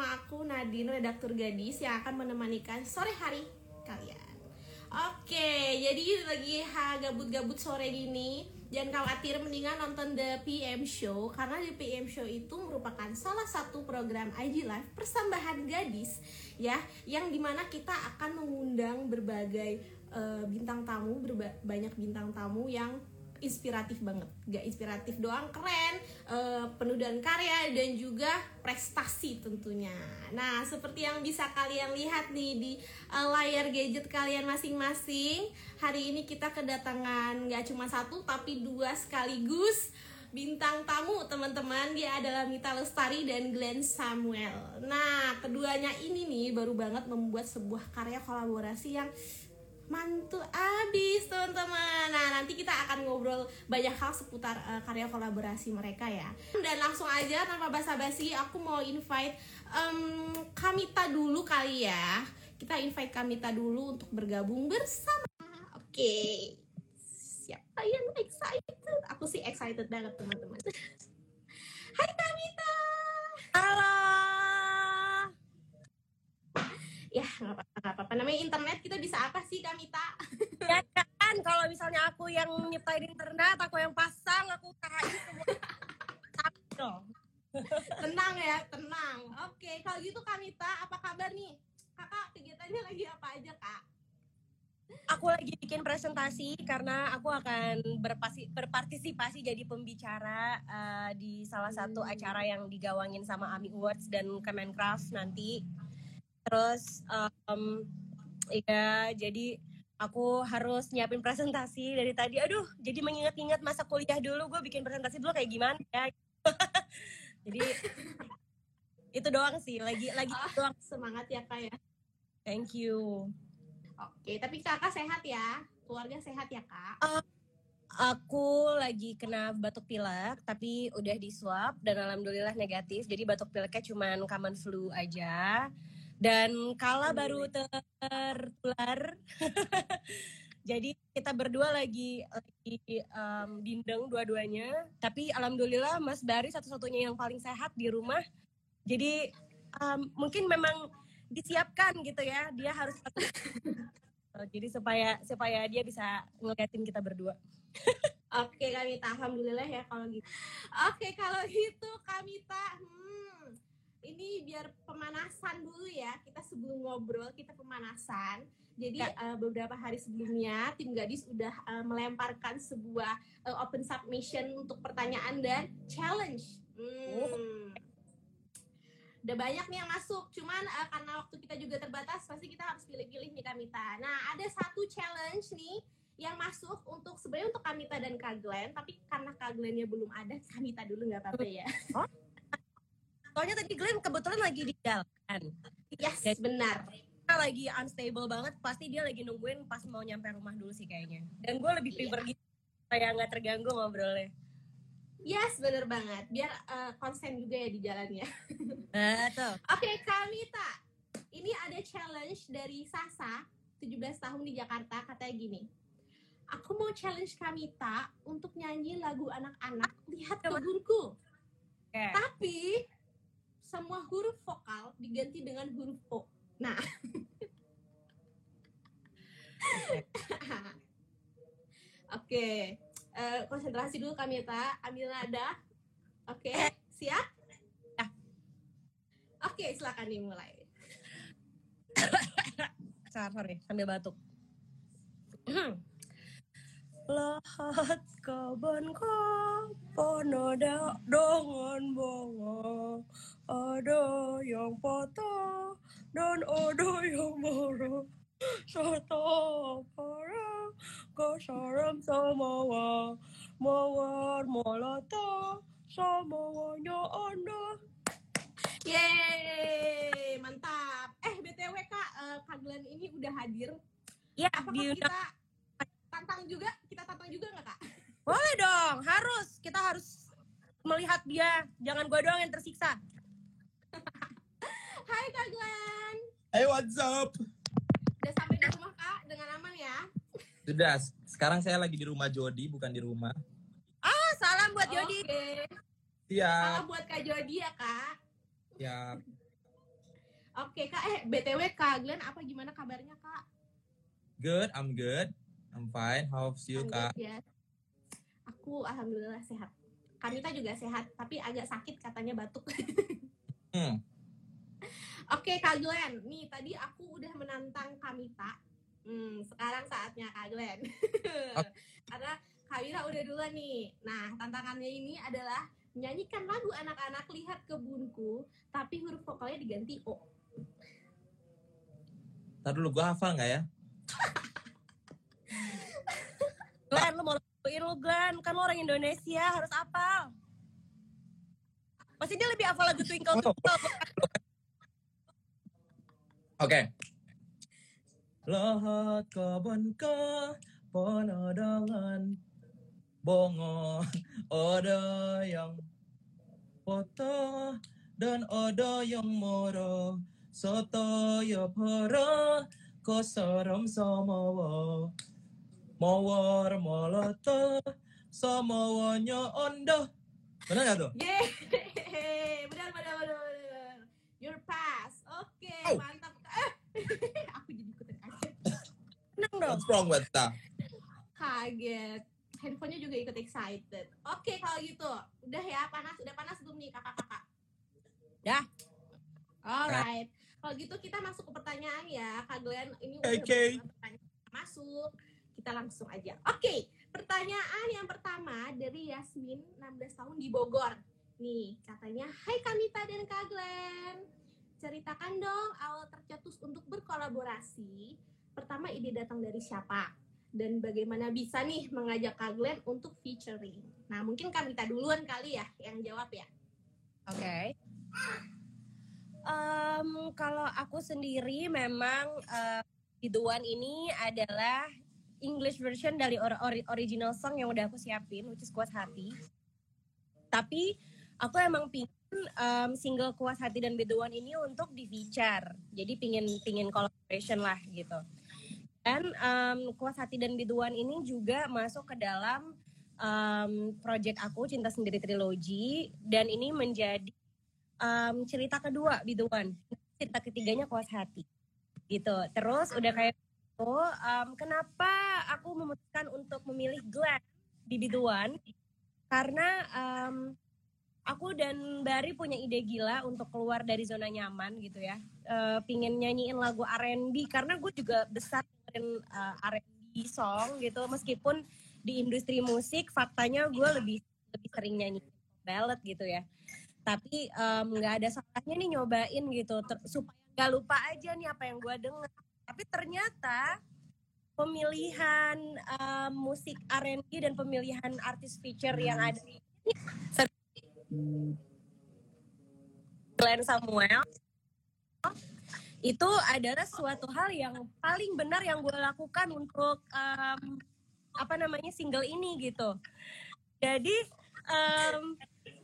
bersama aku Nadine, redaktur gadis Yang akan menemanikan sore hari kalian. Oke, jadi lagi gabut-gabut sore gini. Jangan khawatir mendingan nonton The PM Show Karena The PM Show itu merupakan salah satu program IG Live persambahan gadis Ya, yang di mana kita akan mengundang berbagai uh, bintang tamu berba Banyak bintang tamu yang inspiratif banget. Gak inspiratif doang keren uh, penuh dengan karya dan juga prestasi tentunya. Nah seperti yang bisa kalian lihat nih di uh, layar gadget kalian masing-masing hari ini kita kedatangan gak cuma satu tapi dua sekaligus bintang tamu teman-teman. Dia adalah Mita Lestari dan Glenn Samuel. Nah keduanya ini nih baru banget membuat sebuah karya kolaborasi yang mantul abis teman-teman. Nah nanti kita akan ngobrol banyak hal seputar uh, karya kolaborasi mereka ya. Dan langsung aja tanpa basa-basi aku mau invite um, Kamita dulu kali ya. Kita invite Kamita dulu untuk bergabung bersama. Oke. Okay. Siapa yang excited? Aku sih excited banget teman-teman. Hai Kamita. Halo ya nggak apa-apa. Apa namanya internet kita bisa apa sih Kamita ya kan? Kalau misalnya aku yang nyiptain internet aku yang pasang aku usahain semua. Tenang ya tenang. Oke kalau gitu Kamita apa kabar nih? Kakak kegiatannya lagi apa aja kak? Aku lagi bikin presentasi karena aku akan berpasi, berpartisipasi jadi pembicara uh, di salah satu hmm. acara yang digawangin sama AMI Awards dan Kemencraft nanti terus um, ya jadi aku harus nyiapin presentasi dari tadi. Aduh jadi mengingat-ingat masa kuliah dulu gue bikin presentasi dulu kayak gimana ya? Jadi itu doang sih lagi lagi oh, doang. semangat ya kak ya. Thank you. Oke tapi kakak sehat ya? Keluarga sehat ya kak? Uh, aku lagi kena batuk pilek tapi udah di swab dan alhamdulillah negatif. Jadi batuk pileknya cuma common flu aja dan Kala baru tertular. Jadi kita berdua lagi lagi um, bindeng dua-duanya. Tapi alhamdulillah Mas Bari satu-satunya yang paling sehat di rumah. Jadi um, mungkin memang disiapkan gitu ya. Dia harus jadi supaya supaya dia bisa ngeliatin kita berdua. Oke Kamita, alhamdulillah ya kalau gitu. Oke kalau gitu Kamita, hmm, ini biar pemanasan dulu ya. Kita sebelum ngobrol kita pemanasan. Jadi uh, beberapa hari sebelumnya tim gadis udah uh, melemparkan sebuah uh, open submission untuk pertanyaan dan challenge. Hmm. Oh. Udah banyak nih yang masuk, cuman uh, karena waktu kita juga terbatas, pasti kita harus pilih-pilih nih Kamita. Nah, ada satu challenge nih yang masuk untuk sebenarnya untuk Kamita dan Kak Glenn, tapi karena Kak Glennnya belum ada, Kamita dulu nggak apa-apa ya. Oh? Soalnya tadi Glenn kebetulan lagi di jalan. Yes, Jadi, benar. Lagi unstable banget, pasti dia lagi nungguin pas mau nyampe rumah dulu sih kayaknya. Dan gue lebih prefer yeah. gitu, supaya nggak terganggu ngobrolnya. Yes, bener banget. Biar uh, konsen juga ya di jalannya. Betul. Oke, okay, Kamita. Ini ada challenge dari Sasa, 17 tahun di Jakarta, katanya gini. Aku mau challenge Kamita untuk nyanyi lagu anak-anak Lihat Kebunku. Okay. Tapi semua huruf vokal diganti dengan huruf O. Nah. Oke, okay. uh, eh, konsentrasi dulu kami ya, ambil nada. Oke, okay. siap? Ya. Oke, okay, silakan dimulai. sorry, sorry, sambil batuk. Lahat kaban ka panoda dengan bunga Ada yang patah dan ada yang marah Serta para kesaram samawa Mawar molata samawanya anda Yeay, mantap. Eh, BTW Kak, uh, Kak Glenn ini udah hadir. Ya, Apakah di kita tantang juga kita tantang juga nggak kak boleh dong harus kita harus melihat dia jangan gue doang yang tersiksa Hai Kak Glenn Hey what's up Udah sampai di rumah Kak dengan aman ya Sudah sekarang saya lagi di rumah Jody bukan di rumah Ah salam Salam buat Jody. Oke. Siap. Salam buat Kak Jody ya, Kak. Siap. Oke, Kak. Eh, BTW Kak Glenn apa gimana kabarnya, Kak? Good, I'm good. I'm fine. How's you, Kak? Ya. Aku alhamdulillah sehat. Kamita juga sehat, tapi agak sakit katanya batuk. Hmm. Oke, Kak Glenn. Nih, tadi aku udah menantang Kamita. Hmm, sekarang saatnya Kak Glenn. Oke. Karena Kamita udah duluan nih. Nah, tantangannya ini adalah menyanyikan lagu anak-anak Lihat Kebunku, tapi huruf vokalnya diganti O. Ntar dulu, gue hafal nggak ya? Glenn, lu mau lakuin lu Glenn. Kan lu orang Indonesia, harus apa? Pasti dia lebih hafal lagu Twinkle Oh. Twinkle. Oke. Lahat kebunku penuh dengan bunga ada yang foto dan ada yang murah Sataya para kosaram samawa Mawar malata samawanya anda Benar gak tuh? Yeay, benar benar benar benar. Your pass. Oke, Oh. mantap. Eh, aku jadi ikutan kaget. Seneng dong. What's wrong with that? Kaget. Handphonenya juga ikut excited. Oke, kalau gitu. Udah ya, panas. Udah panas belum nih kakak-kakak? Dah. Alright. Kalau gitu kita masuk ke pertanyaan ya, Kak Glenn. Ini udah pertanyaan masuk. Kita langsung aja. Oke, pertanyaan yang pertama dari Yasmin, 16 tahun di Bogor. Nih, katanya, Hai Kamita dan Kak Glenn. Ceritakan dong awal tercetus untuk berkolaborasi. Pertama ide datang dari siapa? Dan bagaimana bisa nih mengajak Kak Glenn untuk featuring? Nah, mungkin Kamita duluan kali ya yang jawab ya. Oke. Em, kalau aku sendiri memang biduan ini adalah English version dari or- ori- original song yang udah aku siapin, which is Kuat Hati. Tapi aku emang pingin em, single Kuat Hati dan Biduan ini untuk di feature. Jadi pingin pingin collaboration lah gitu. Dan em, Kuat Hati dan Biduan ini juga masuk ke dalam em, project aku Cinta Sendiri Trilogy dan ini menjadi um, cerita kedua biduan cerita ketiganya kuas hati gitu terus udah kayak um, kenapa aku memutuskan untuk memilih Glenn di biduan? Karena um, aku dan Bari punya ide gila untuk keluar dari zona nyaman gitu ya. Eh, pingin nyanyiin lagu R&B karena gue juga besar dengerin uh, R&B song gitu. Meskipun di industri musik faktanya gue lebih lebih sering nyanyi ballad gitu ya. Tapi nggak ada salahnya nih nyobain gitu. Supaya nggak lupa aja nih apa yang gue denger tapi ternyata pemilihan em, musik R&B dan pemilihan artis feature yang ada di Glenn Samuel itu adalah suatu hal yang paling benar yang gue lakukan untuk em, apa namanya single ini gitu jadi em,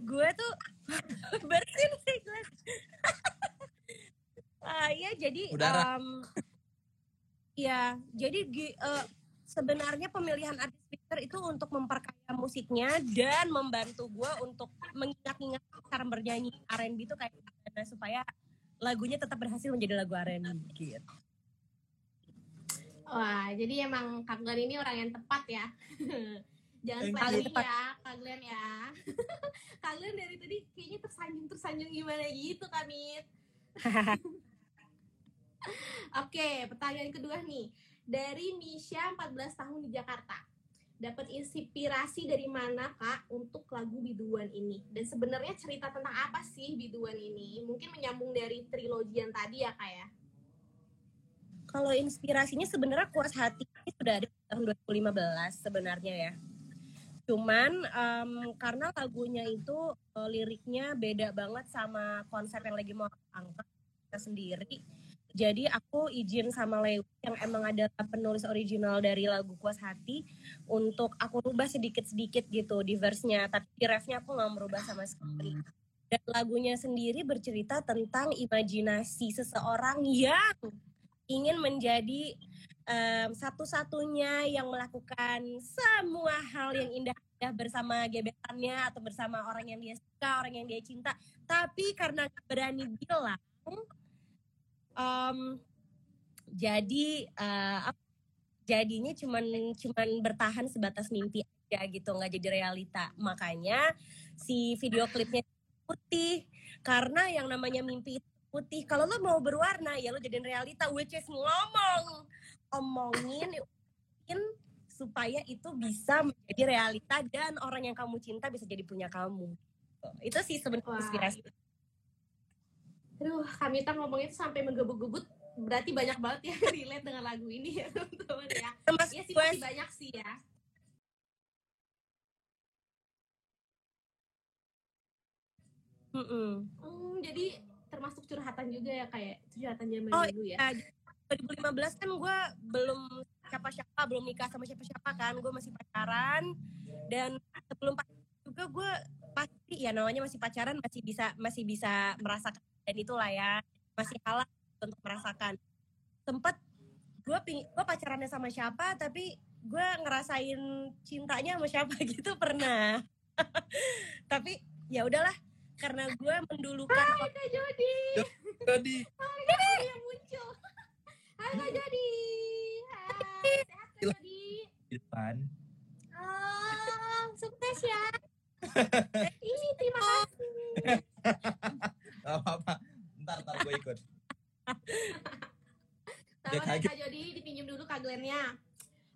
gue tuh bersin sih gue Ah, ya jadi Udara. em, ya jadi eh, sebenarnya pemilihan artis speaker itu untuk memperkaya musiknya dan membantu gue untuk mengingat-ingat cara bernyanyi R&B itu kayak gimana supaya lagunya tetap berhasil menjadi lagu R&B gitu. Wah, jadi emang Kak Glenn ini orang yang tepat ya. Jangan you. ya, Kak Glenn ya. Kak Glenn dari tadi kayaknya tersanjung-tersanjung gimana gitu, Kamit. Oke, pertanyaan kedua nih. Dari Misha 14 tahun di Jakarta. Dapat inspirasi dari mana, Kak, untuk lagu Biduan ini? Dan sebenarnya cerita tentang apa sih Biduan ini? Mungkin menyambung dari trilogi yang tadi ya, Kak ya? Kalau inspirasinya sebenarnya kuas hati ini sudah ada tahun 2015 sebenarnya ya. Cuman em, karena lagunya itu eh, liriknya beda banget sama konsep yang lagi mau angkat kita sendiri. Jadi aku izin sama Lewi yang emang ada penulis original dari lagu Kuas Hati untuk aku rubah sedikit-sedikit gitu di verse-nya. Tapi di refnya aku nggak merubah sama sekali. Dan lagunya sendiri bercerita tentang imajinasi seseorang yang ingin menjadi em, satu-satunya yang melakukan semua hal yang indah-indah bersama gebetannya atau bersama orang yang dia suka, orang yang dia cinta. Tapi karena berani bilang, em, jadi apa- jadinya cuman cuman bertahan sebatas mimpi aja gitu, nggak jadi realita. Makanya si video klipnya putih karena yang namanya mimpi putih. Kalau lo mau berwarna ya lo jadiin realita, which is ngomong omongin supaya itu bisa menjadi realita dan orang yang kamu cinta bisa jadi punya kamu. Itu sih sebenarnya Wah. inspirasi. Aduh, Kamita ngomongnya tuh sampai menggebut-gebut berarti banyak banget ya relate dengan lagu ini ya teman-teman ya. Iya sih gue masih banyak sih ya. Mm-mm. Hmm, jadi termasuk curhatan juga ya kayak curhatan zaman Oh, dulu ya. Ya, 2015 kan gue belum siapa-siapa, belum nikah sama siapa-siapa kan, gue masih pacaran dan sebelum pacaran juga gue pasti ya namanya masih pacaran masih bisa masih bisa merasakan dan itulah ya masih kalah untuk merasakan. Sempet gue ping gue pacarannya sama siapa tapi gue ngerasain cintanya sama siapa gitu pernah. tapi ya udahlah karena gue mendulukan Hai Kak Jody. Jadi Hai Kak Jody yang muncul. Hai Kak Jody. Hai. Sehat Kak Jody. di depan. Oh, sukses ya. Ini terima kasih. Gak apa-apa. Ntar, ntar gue ikut. Sabar ya kaget. Kak Jody, dipinjam dulu Kak Glenn-nya.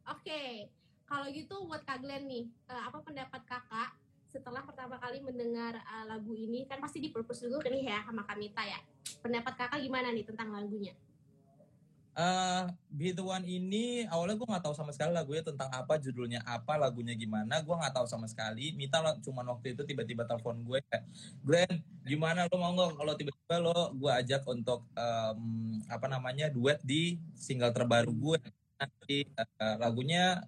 Oke, kalau gitu buat Kak Glenn nih, eh, apa pendapat kakak setelah pertama kali mendengar eh, lagu ini? Kan pasti di purpose dulu nih ya sama Kamita ya. Pendapat kakak gimana nih tentang lagunya? Eh Be The One ini awalnya gue nggak tahu sama sekali lagunya tentang apa, judulnya apa, lagunya gimana, gue nggak tahu sama sekali. Mita cuman waktu itu tiba-tiba telepon gue Glenn, gimana lo mau nggak kalau tiba-tiba lo gue ajak untuk em, apa namanya duet di single terbaru gue nanti eh, lagunya,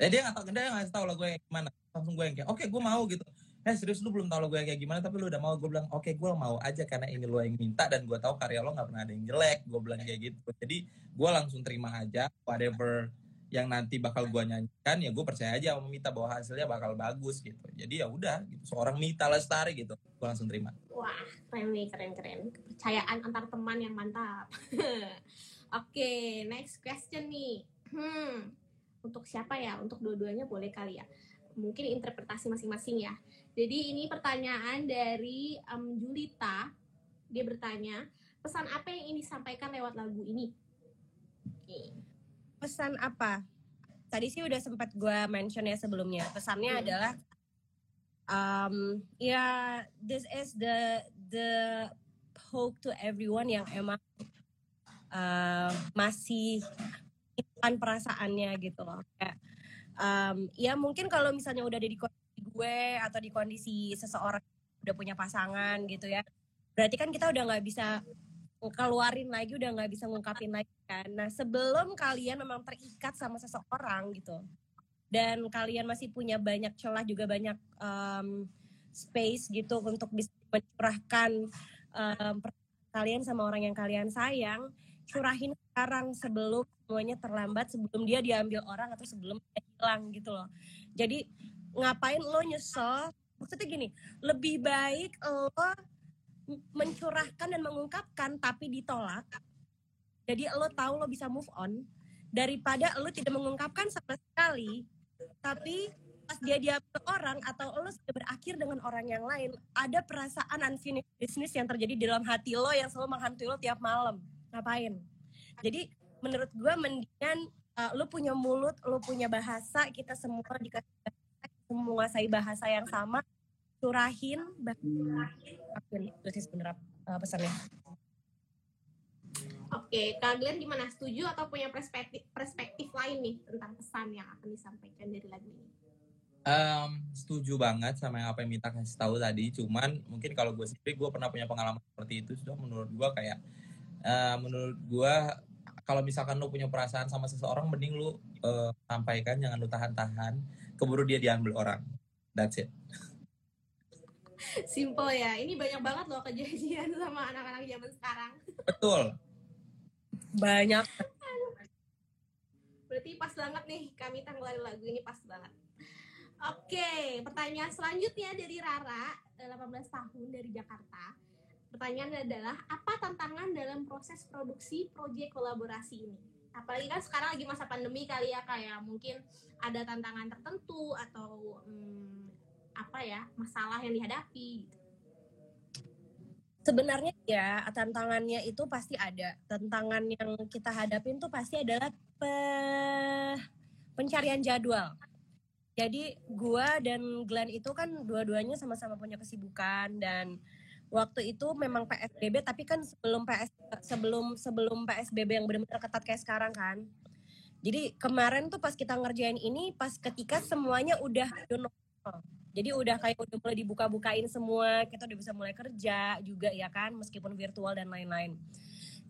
eh dia nggak tahu, dia nggak tahu lagu yang gimana. Langsung gue yang kayak, oke gue mau gitu. Eh serius lu belum tahu lagu yang kayak gimana tapi lu udah mau gue bilang oke gue mau aja karena ini lo yang minta dan gue tahu karya lo nggak pernah ada yang jelek gue bilang kayak gitu jadi gue langsung terima aja whatever yang nanti bakal gue nyanyikan ya gue percaya aja sama Mita bahwa hasilnya bakal bagus gitu jadi ya udah gitu seorang Mita Lestari gitu gue langsung terima Wah, keren nih, keren-keren. Kepercayaan antar teman yang mantap. Oke, next question nih. Hmm, untuk siapa ya? Untuk dua-duanya boleh kali ya. Mungkin interpretasi masing-masing ya. Jadi ini pertanyaan dari em, Julita. Dia bertanya, pesan apa yang ingin disampaikan lewat lagu ini? Oke. pesan apa? Tadi sih udah sempat gue mention ya sebelumnya. Pesannya Hmm. adalah um, ya this is the the hope to everyone yang emang uh, masih perasaannya gitu loh. Kayak, um, ya mungkin kalau misalnya udah ada di kondisi gue atau di kondisi seseorang udah punya pasangan gitu ya. Berarti kan kita udah nggak bisa keluarin lagi udah nggak bisa ngungkapin lagi kan. Nah sebelum kalian memang terikat sama seseorang gitu dan kalian masih punya banyak celah juga banyak um, space gitu untuk bisa mencurahkan um, kalian sama orang yang kalian sayang, curahin sekarang sebelum semuanya terlambat, sebelum dia diambil orang atau sebelum dia hilang gitu loh. Jadi ngapain lo nyesel? Maksudnya gini, lebih baik lo mencurahkan dan mengungkapkan tapi ditolak. Jadi lo tahu lo bisa move on daripada lo tidak mengungkapkan sama sekali tapi pas dia diambil orang atau lo sudah berakhir dengan orang yang lain ada perasaan unfinished business yang terjadi di dalam hati lo yang selalu menghantui lo tiap malam ngapain jadi menurut gue mendingan uh, lo punya mulut lo punya bahasa kita semua dikasih menguasai bahasa yang sama curahin bahkan itu sih sebenarnya uh, pesannya. Oke, Kak Glenn gimana? Setuju atau punya perspektif perspektif lain nih tentang pesan yang akan disampaikan dari lagu ini? Em, setuju banget sama yang apa yang Mita kasih tahu tadi. Cuman mungkin kalau gue sendiri gue pernah punya pengalaman seperti itu sudah menurut gue kayak eh, menurut gue kalau misalkan lu punya perasaan sama seseorang mending lu eh, sampaikan jangan lu tahan-tahan keburu dia diambil orang that's it Simple ya. Ini banyak banget loh kejadian sama anak-anak zaman sekarang. betul banyak Berarti pas banget nih kami tanggalin lagu ini pas banget. Oke, pertanyaan selanjutnya dari Rara, 18 tahun dari Jakarta. Pertanyaan adalah apa tantangan dalam proses produksi proyek kolaborasi ini? Apalagi kan sekarang lagi masa pandemi kali ya kayak mungkin ada tantangan tertentu atau hmm, apa ya masalah yang dihadapi gitu. Sebenarnya ya tantangannya itu pasti ada. Tantangan yang kita hadapin tuh pasti adalah pe pencarian jadwal. Jadi gua dan Glenn itu kan dua-duanya sama-sama punya kesibukan dan waktu itu memang PSBB tapi kan sebelum PS sebelum sebelum PSBB yang benar-benar ketat kayak sekarang kan. Jadi kemarin tuh pas kita ngerjain ini pas ketika semuanya udah normal. Jadi udah kayak udah mulai dibuka-bukain semua, kita udah bisa mulai kerja juga ya kan meskipun virtual dan lain-lain.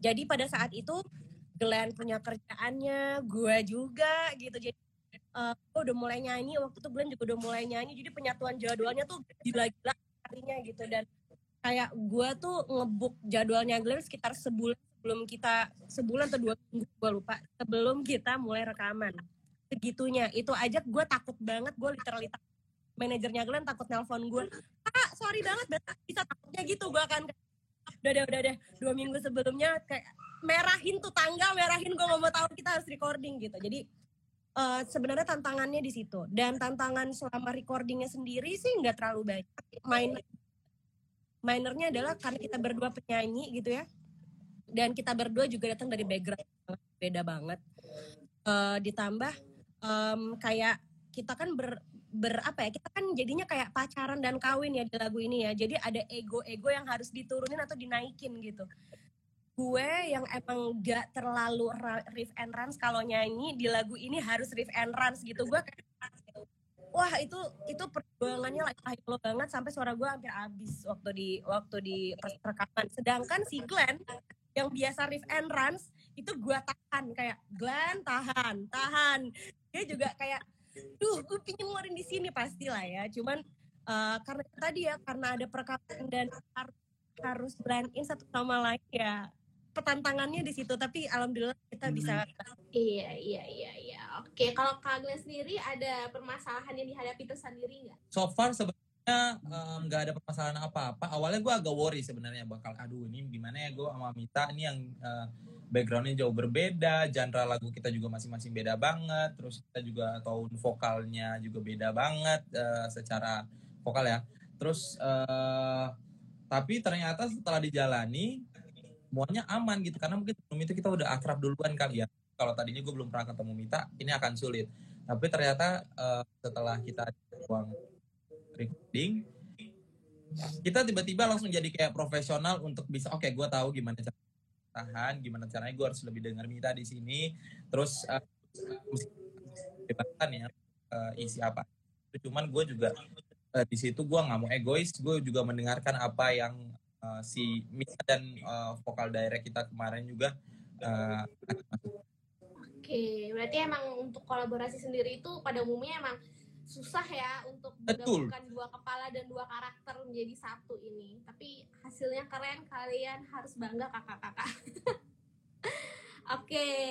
Jadi pada saat itu Glenn punya kerjaannya, gue juga gitu. Jadi uh, gue udah mulai nyanyi waktu itu Glenn juga udah mulai nyanyi. Jadi penyatuan jadwalnya tuh gila-gila artinya gitu dan kayak gue tuh ngebuk jadwalnya Glenn sekitar sebulan sebelum kita sebulan atau dua minggu gue lupa sebelum kita mulai rekaman. Segitunya itu aja gue takut banget gue literally takut. Manajernya Glenn takut nelpon gue ah sorry banget bisa takutnya gitu gue kan udah deh udah deh dua minggu sebelumnya kayak merahin tuh tanggal merahin gue mau tahu kita harus recording gitu. Jadi uh, sebenarnya tantangannya di situ. Dan tantangan selama recordingnya sendiri sih nggak terlalu banyak. Main minernya adalah karena kita berdua penyanyi gitu ya. Dan kita berdua juga datang dari background beda banget. Uh, ditambah um, kayak kita kan ber, ber apa ya kita kan jadinya kayak pacaran dan kawin ya di lagu ini ya. Jadi ada ego-ego yang harus diturunin atau dinaikin gitu. Gue yang emang gak terlalu riff and runs kalau nyanyi di lagu ini harus riff and runs gitu. Gue kayak wah itu itu perjuangannya like lo banget sampai suara gue hampir habis waktu di waktu di rekaman. Sedangkan si Glenn yang biasa riff and runs itu gue tahan. Kayak Glenn tahan tahan. Dia juga kayak duh gue pingin ngeluarin di sini pastilah ya. Cuman uh, karena tadi ya karena ada perekaman dan harus harus blend in satu sama lain ya petantangannya di situ. Tapi alhamdulillah kita bisa iya iya iya iya oke kalau kalian sendiri ada permasalahan yang dihadapi tersendiri nggak so far sebenarnya nggak um, ada permasalahan apa-apa awalnya gue agak worry sebenarnya bakal aduh ini gimana ya gue sama Mita ini yang uh, backgroundnya jauh berbeda, genre lagu kita juga masing-masing beda banget, terus kita juga tone vokalnya juga beda banget uh, secara vokal ya. Terus uh, tapi ternyata setelah dijalani semuanya aman gitu karena mungkin sebelum itu kita udah akrab duluan kali ya. Kalau tadinya gue belum pernah ketemu Mita, ini akan sulit. Tapi ternyata uh, setelah kita uang recording, kita tiba-tiba langsung jadi kayak profesional untuk bisa oke okay, gue tahu gimana cara tahan gimana caranya gue harus lebih dengar Mita di sini terus uh, ya uh, isi apa cuman gue juga uh, di situ gue nggak mau egois gue juga mendengarkan apa yang uh, si Mita dan uh, vokal direct kita kemarin juga uh, Oke, berarti emang untuk kolaborasi sendiri itu pada umumnya emang susah ya untuk menggabungkan dua kepala dan dua karakter menjadi satu ini. Tapi hasilnya keren, kalian harus bangga kakak-kakak. Oke, okay.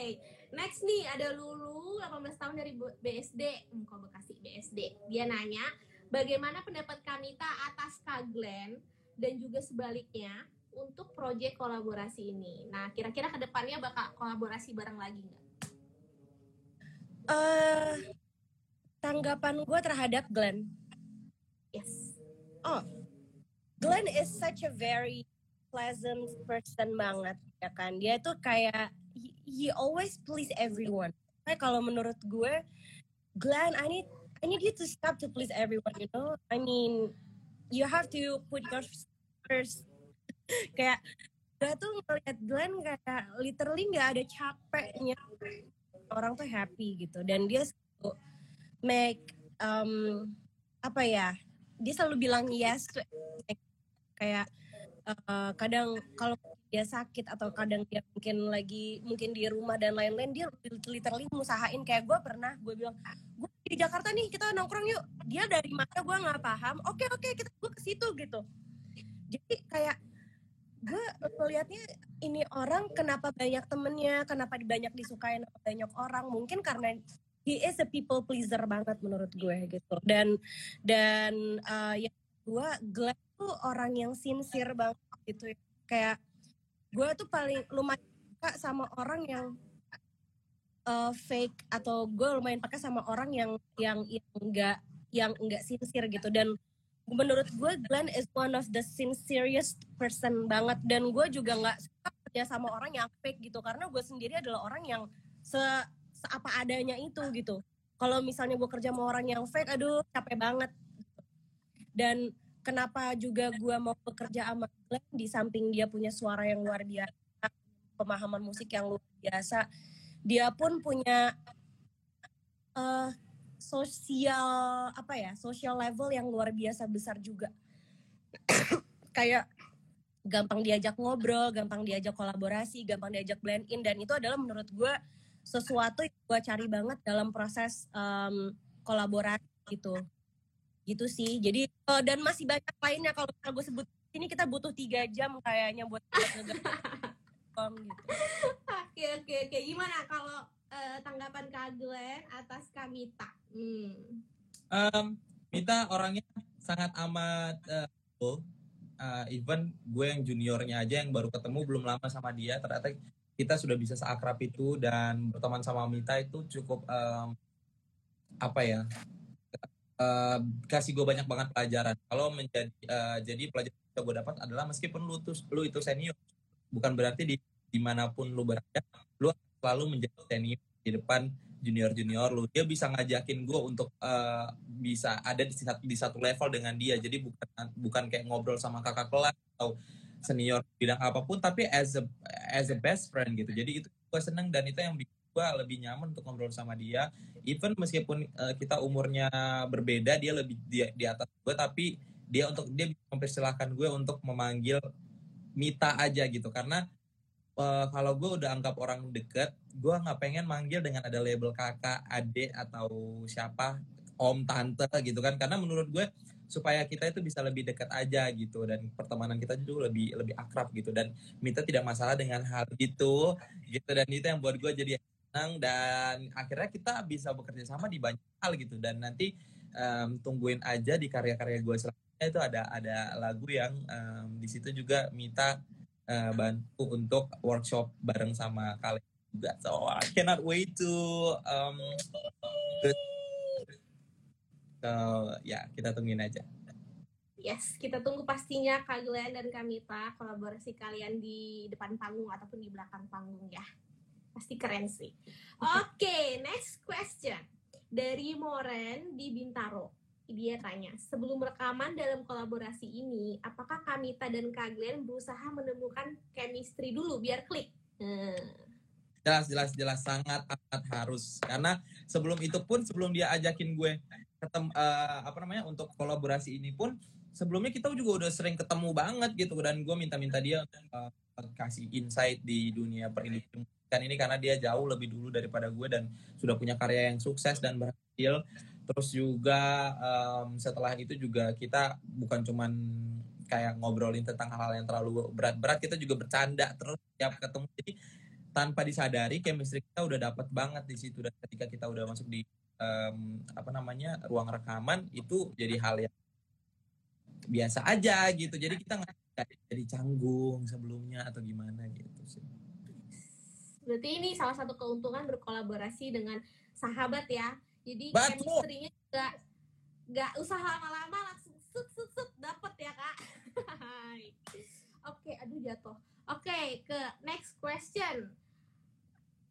next nih ada Lulu 18 tahun dari BSD, hmm, kok Bekasi BSD. Dia nanya, bagaimana pendapat Kamita atas Kak Glenn dan juga sebaliknya untuk proyek kolaborasi ini. Nah, kira-kira ke depannya bakal kolaborasi bareng lagi nggak? Uh, tanggapan gue terhadap Glenn. Yes. Oh, Glenn is such a very pleasant person banget ya kan. Dia tuh kayak he, he always please everyone. Kayak kalau menurut gue, Glenn, I need I need you to stop to please everyone. You know, I mean, you have to put your first. kayak gue tuh ngeliat Glenn kayak literally nggak ada capeknya orang tuh happy gitu. Dan dia make um, apa ya dia selalu bilang yes kayak uh, kadang kalau dia sakit atau kadang dia mungkin lagi mungkin di rumah dan lain-lain dia literally ngusahain kayak gue pernah gue bilang gue di Jakarta nih kita nongkrong yuk. Dia dari mana gue nggak paham. Oke oke kita gue ke situ gitu. Jadi kayak gue melihatnya ini orang kenapa banyak temennya kenapa banyak disukain banyak orang? Mungkin karena he is a people pleaser banget menurut gue gitu. Dan dan uh, yang kedua Glenn tuh orang yang sincere banget gitu kayak gue tuh paling lumayan suka sama orang yang uh, fake atau gue lumayan pakai sama orang yang yang yang enggak yang enggak sincere gitu. Dan menurut gue Glenn is one of the sincerest person banget. Dan gue juga nggak suka kerja sama orang yang fake gitu. Karena gue sendiri adalah orang yang se, apa adanya itu gitu. Kalau misalnya gue kerja sama orang yang fake aduh capek banget dan kenapa juga gue mau bekerja sama Glenn di samping dia punya suara yang luar biasa pemahaman musik yang luar biasa dia pun punya uh, sosial apa ya sosial level yang luar biasa besar juga. Kayak gampang diajak ngobrol gampang diajak kolaborasi gampang diajak blend in dan itu adalah menurut gue sesuatu yang gue cari banget dalam proses um, kolaborasi gitu. Gitu sih. Jadi uh, dan masih banyak lainnya. Kalau gue sebut ini kita butuh tiga jam kayaknya buat gitu. Oke oke oke. Gimana kalau uh, tanggapan Kak Glenn atas Kamita? Hmm. Um, Mita orangnya sangat amat uh, uh, even gue yang juniornya aja yang baru ketemu belum lama sama dia ternyata kita sudah bisa seakrab itu dan berteman sama Mita itu cukup um, apa ya uh, kasih gue banyak banget pelajaran kalau menjadi uh, jadi pelajaran yang gue dapat adalah meskipun lu tuh lu itu senior bukan berarti di di mana pun lu berada lu selalu menjadi senior di depan junior-junior lu. Dia bisa ngajakin gue untuk uh, bisa ada di satu, di satu level dengan dia. Jadi bukan bukan kayak ngobrol sama kakak kelas atau senior bidang apa pun, tapi as a as a best friend gitu. Jadi itu gue seneng dan itu yang bikin gue lebih nyaman untuk ngobrol sama dia. Even meskipun uh, kita umurnya berbeda, dia lebih di, di atas gue, tapi dia untuk dia mempersilahkan gue untuk memanggil Mita aja gitu karena uh, kalau gue udah anggap orang deket gue nggak pengen manggil dengan ada label kakak adik atau siapa om tante gitu kan. Karena menurut gue supaya kita itu bisa lebih dekat aja gitu dan pertemanan kita juga lebih lebih akrab gitu. Dan Mita tidak masalah dengan hal itu gitu. Dan itu yang buat gue jadi senang dan akhirnya kita bisa bekerja sama di banyak hal gitu. Dan nanti um, tungguin aja di karya-karya gue selanjutnya itu ada ada lagu yang um, di situ juga Mita uh, bantu untuk workshop bareng sama kalian juga. So I cannot wait to um, so ya kita tungguin aja. Yes, kita tunggu pastinya Kak Glenn dan Kamita kolaborasi kalian di depan panggung ataupun di belakang panggung ya. Pasti keren sih. Oke, okay, next question. Dari Moren di Bintaro dia tanya, sebelum rekaman dalam kolaborasi ini, apakah Kamita dan Kak Glenn berusaha menemukan chemistry dulu biar klik? Hmm. Jelas, jelas, jelas, sangat amat harus. Karena sebelum itu pun, sebelum dia ajakin gue ketemu, uh, apa namanya, untuk kolaborasi ini pun, sebelumnya kita juga udah sering ketemu banget gitu. Dan gue minta-minta dia uh, kasih insight di dunia perindustrian ini karena dia jauh lebih dulu daripada gue dan sudah punya karya yang sukses dan berhasil terus juga um, setelah itu juga kita bukan cuman kayak ngobrolin tentang hal-hal yang terlalu berat-berat kita juga bercanda terus tiap ketemu. Jadi tanpa disadari chemistry kita udah dapat banget di situ. Dan ketika kita udah masuk di um, apa namanya ruang rekaman itu jadi hal yang biasa aja gitu. Jadi kita nggak jadi canggung sebelumnya atau gimana gitu sih. Berarti ini salah satu keuntungan berkolaborasi dengan sahabat ya jadi chemistry-nya juga nggak usah lama-lama langsung sut sut sut dapet ya kak. Oke okay, aduh jatuh. Oke okay, ke next question.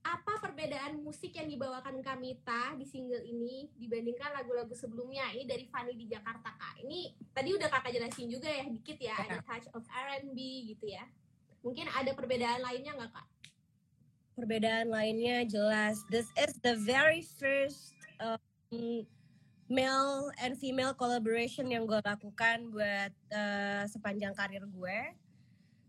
Apa perbedaan musik yang dibawakan Kamita di single ini dibandingkan lagu-lagu sebelumnya? Ini dari Fanny di Jakarta kak. Ini tadi udah kakak jelasin juga ya dikit ya ada touch of R&B gitu ya. Mungkin ada perbedaan lainnya nggak kak? Perbedaan lainnya jelas. This is the very first um, male and female collaboration yang gue lakukan buat uh, sepanjang karir gue.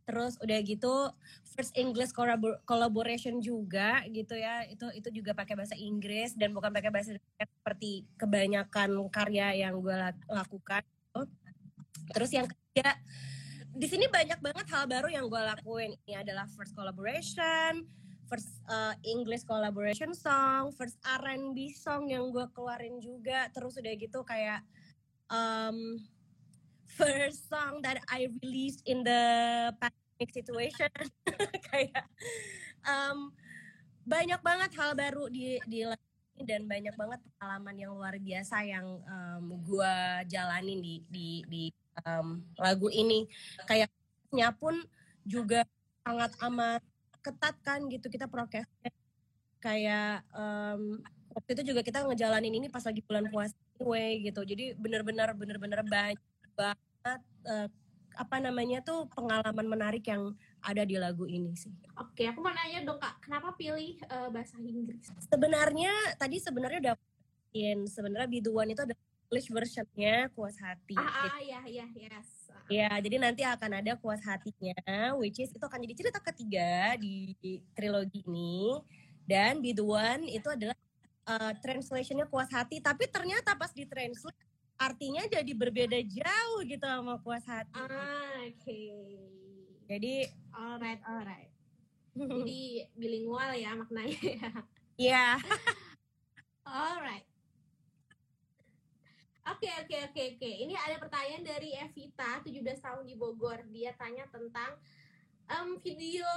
Terus udah gitu first English collaboration juga gitu ya. Itu itu juga pakai bahasa Inggris dan bukan pakai bahasa seperti kebanyakan karya yang gue lakukan. Terus yang ketiga di sini banyak banget hal baru yang gue lakuin. Ini adalah first collaboration, first uh, English collaboration song, first R&B song yang gue keluarin juga. Terus udah gitu kayak um, first song that I released in the pandemic situation. kayak um, banyak banget hal baru di di dan banyak banget pengalaman yang luar biasa yang um, gue jalanin di di di um, lagu ini kayaknya pun juga sangat amat ketat kan gitu kita prokesnya kayak um, waktu itu juga kita ngejalanin ini pas lagi bulan puasa anyway gitu jadi bener-bener bener-bener banyak banget uh, apa namanya tuh pengalaman menarik yang ada di lagu ini sih. Oke, aku mau nanya dong kak, kenapa pilih uh, bahasa Inggris? Sebenarnya tadi sebenarnya udah sebenarnya One itu ada English versionnya Kuas Hati. Ah, ah ya ya yes. Ya, jadi nanti akan ada Kuas Hatinya, which is itu akan jadi cerita ketiga di, di trilogi ini. Dan Be The One itu adalah uh, translationnya Kuas Hati, tapi ternyata pas di translate artinya jadi berbeda jauh gitu sama puas hati. Ah, oke. Okay. Jadi alright, alright. jadi bilingual ya maknanya ya. Iya. Yeah. alright. Oke, oke, oke, okay, oke. Ini ada pertanyaan dari Evita, 17 tahun di Bogor. Dia tanya tentang um, video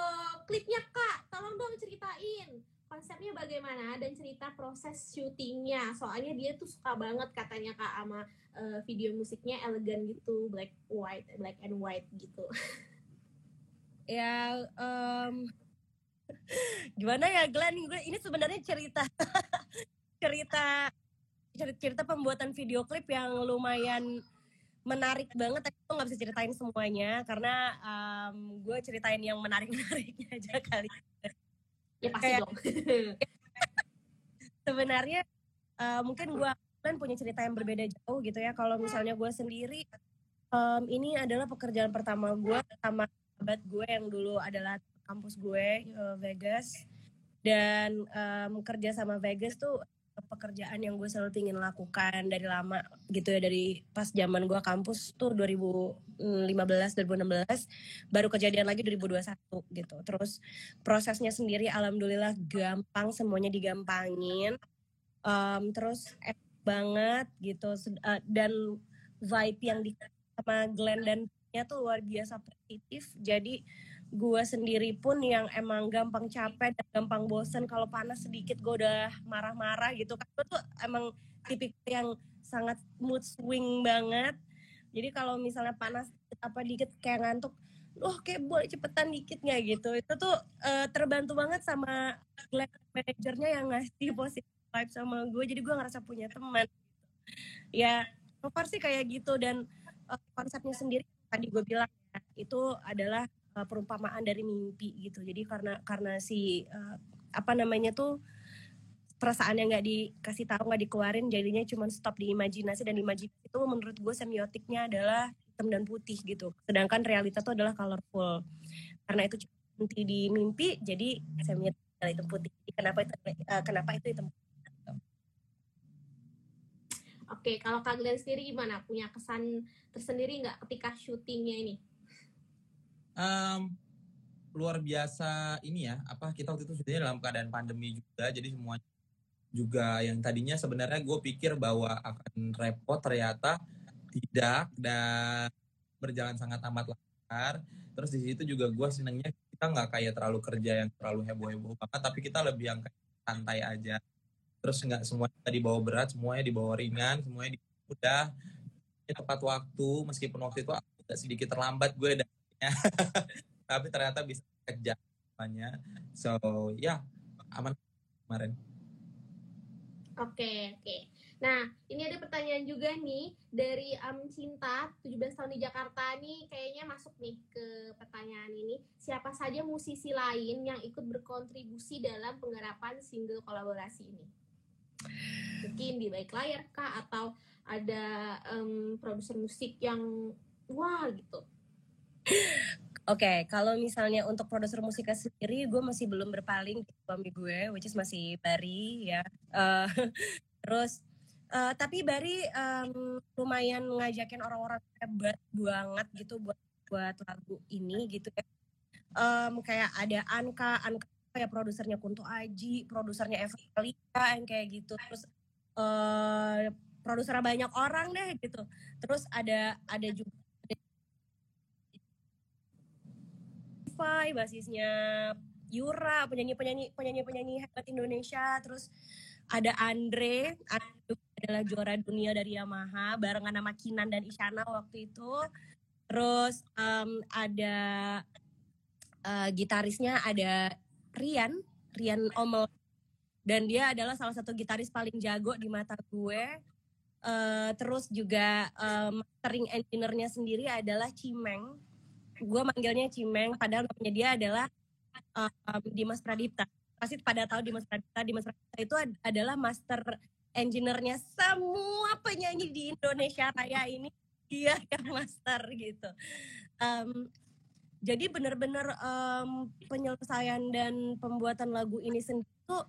klipnya Kak. Tolong dong ceritain konsepnya bagaimana dan cerita proses syutingnya soalnya dia tuh suka banget katanya kak sama uh, video musiknya elegan gitu black white black and white gitu ya um, gimana ya Glenn ini sebenarnya cerita cerita cerita pembuatan video klip yang lumayan menarik banget tapi gue nggak bisa ceritain semuanya karena um, gue ceritain yang menarik menariknya aja kali. Ya pasti kayak, dong. Sebenarnya uh, mungkin gue kan punya cerita yang berbeda jauh gitu ya. Kalau misalnya gue sendiri um, ini adalah pekerjaan pertama gue sama sahabat gue yang dulu adalah kampus gue uh, Vegas. Dan um, kerja sama Vegas tuh pekerjaan yang gue selalu ingin lakukan dari lama gitu ya dari pas zaman gue kampus tuh 2015 2016 baru kejadian lagi 2021 gitu. Terus prosesnya sendiri alhamdulillah gampang semuanya digampangin. Um, terus enak banget gitu. Uh, dan vibe yang di sama Glenn dan nya tuh luar biasa positif. Jadi gue sendiri pun yang emang gampang capek dan gampang bosen. Kalau panas sedikit gue udah marah-marah gitu kan. Gue tuh emang tipikal yang sangat mood swing banget. Jadi kalau misalnya panas apa dikit kayak ngantuk oh kayak boleh cepetan dikit nggak? Gitu. Itu tuh uh, terbantu banget sama manajernya yang ngasih positif vibe sama gue jadi gue ngerasa punya teman. Ya so far sih kayak gitu. Dan uh, konsepnya sendiri tadi gue bilang ya, itu adalah uh, perumpamaan dari mimpi gitu. Jadi karena karena si uh, apa namanya tuh perasaan yang nggak dikasih tahu nggak dikeluarin jadinya cuma stop di imajinasi. Dan imajinasi itu menurut gue semiotiknya adalah hitam dan putih gitu. Sedangkan realita itu adalah colorful. Karena itu nanti di mimpi jadi semiotik adalah hitam putih. Kenapa itu uh, kenapa itu hitam putih? Oke, kalau Kak Glenn sendiri gimana? Punya kesan tersendiri nggak ketika syutingnya ini? Um, luar biasa ini ya apa kita waktu itu sudah dalam keadaan pandemi juga jadi semuanya juga yang tadinya sebenarnya gue pikir bahwa akan repot ternyata tidak dan berjalan sangat amat lancar. Terus di situ juga gue senengnya kita nggak kayak terlalu kerja yang terlalu heboh heboh banget tapi kita lebih yang santai aja. Terus nggak semuanya dibawa berat semuanya dibawa ringan semuanya udah tepat waktu meskipun waktu itu agak sedikit terlambat gue dan tapi ternyata bisa kerja semuanya so ya yeah, aman kemarin. Oke okay, oke. Okay. nah ini ada pertanyaan juga nih dari Am Cinta 17 tahun di Jakarta nih kayaknya masuk nih ke pertanyaan ini. Siapa saja musisi lain yang ikut berkontribusi dalam penggarapan single kolaborasi ini? Mungkin di baik layar kah? Atau ada um, produser musik yang wah gitu Oke, okay, kalau misalnya untuk produser musiknya sendiri, gue masih belum berpaling ke suami gue, which is masih Bari ya. Uh, terus, uh, tapi Bari um, lumayan ngajakin orang-orang hebat banget gitu buat buat lagu ini gitu ya. Um, kayak ada Anka, Anka kayak produsernya Kunto Aji, produsernya Evelina yang kayak gitu. Terus uh, produsernya banyak orang deh gitu. Terus ada ada juga Spotify, basisnya Yura, penyanyi-penyanyi penyanyi-penyanyi hebat Indonesia, terus ada Andre, Andre adalah juara dunia dari Yamaha barengan sama Kinan dan Isyana waktu itu. Terus um, ada uh, gitarisnya ada Rian, Rian Omel dan dia adalah salah satu gitaris paling jago di mata gue. Uh, terus juga um, mastering engineer-nya sendiri adalah Cimeng. Gue manggilnya Cimeng, padahal namanya dia adalah um, Dimas Pradipta. Pasti pada tahu Dimas Pradipta. Dimas Pradipta itu ad adalah master engineer-nya semua penyanyi di Indonesia Raya ini dia yang master gitu. Um, jadi benar-benar um, penyelesaian dan pembuatan lagu ini sendiri tuh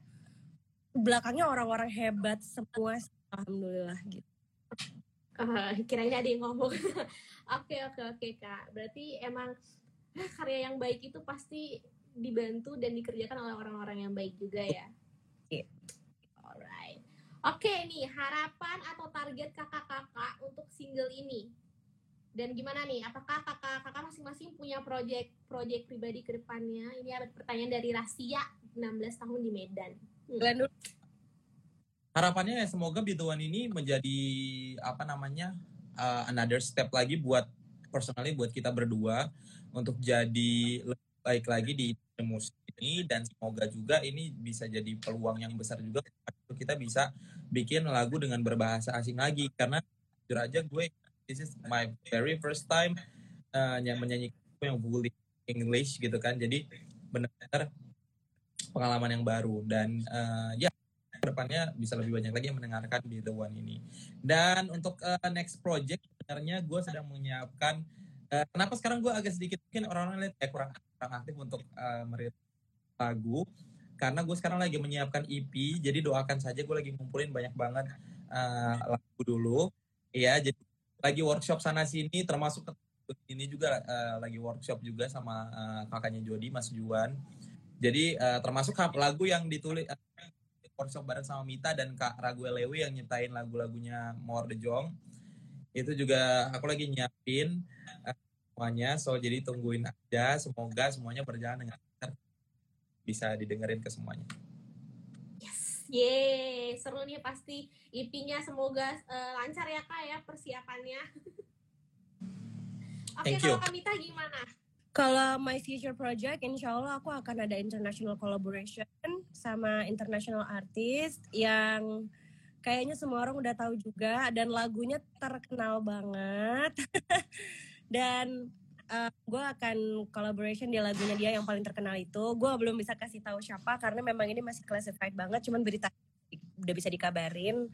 belakangnya orang-orang hebat semua, alhamdulillah gitu. Uh, kirain ada yang ngomong. Oke oke oke kak. Berarti emang karya yang baik itu pasti dibantu dan dikerjakan oleh orang-orang yang baik juga ya. Yeah. Alright. Oke nih harapan atau target kakak-kakak untuk single ini dan gimana nih apakah kakak-kakak masing-masing punya project-project pribadi ke depannya ini ada pertanyaan dari Rasia 16 tahun di Medan hmm. Harapannya ya semoga Bituan ini menjadi apa namanya uh, another step lagi buat personally buat kita berdua untuk jadi lebih baik lagi di musik ini. Dan semoga juga ini bisa jadi peluang yang besar juga kita bisa bikin lagu dengan berbahasa asing lagi. Karena jujur aja gue this is my very first time uh, yang menyanyikan yang fully English gitu kan. Jadi benar-benar pengalaman yang baru. Dan uh, ya depannya bisa lebih banyak lagi yang mendengarkan di The One ini. Dan untuk uh, next project sebenarnya gue sedang menyiapkan uh, kenapa sekarang gue agak sedikit mungkin orang-orang lihat ya kurang kurang aktif untuk uh, merilis lagu. Karena gue sekarang lagi menyiapkan EP jadi doakan saja gue lagi ngumpulin banyak banget uh, lagu dulu. Ya jadi lagi workshop sana sini termasuk ini juga uh, lagi workshop juga sama uh, kakaknya Jody Mas Juan. Jadi uh, termasuk lagu yang ditulis uh, workshop bareng sama Mita dan Kak Raguel Lewi yang nyiptain lagu-lagunya More the Jong. Itu juga aku lagi nyiapin uh, semuanya. So jadi tungguin aja. Semoga semuanya berjalan dengan lancar. Bisa didengerin ke semuanya. Yeay, seru nih pasti IP-nya semoga uh, lancar ya kak ya persiapannya. Oke, okay, kalau Kamita gimana? Kalau my future project, insya Allah aku akan ada international collaboration sama international artist yang kayaknya semua orang udah tahu juga dan lagunya terkenal banget. dan uh, eh, gue akan collaboration di lagunya dia yang paling terkenal itu. Gue belum bisa kasih tahu siapa karena memang ini masih classified banget, cuman berita udah bisa dikabarin.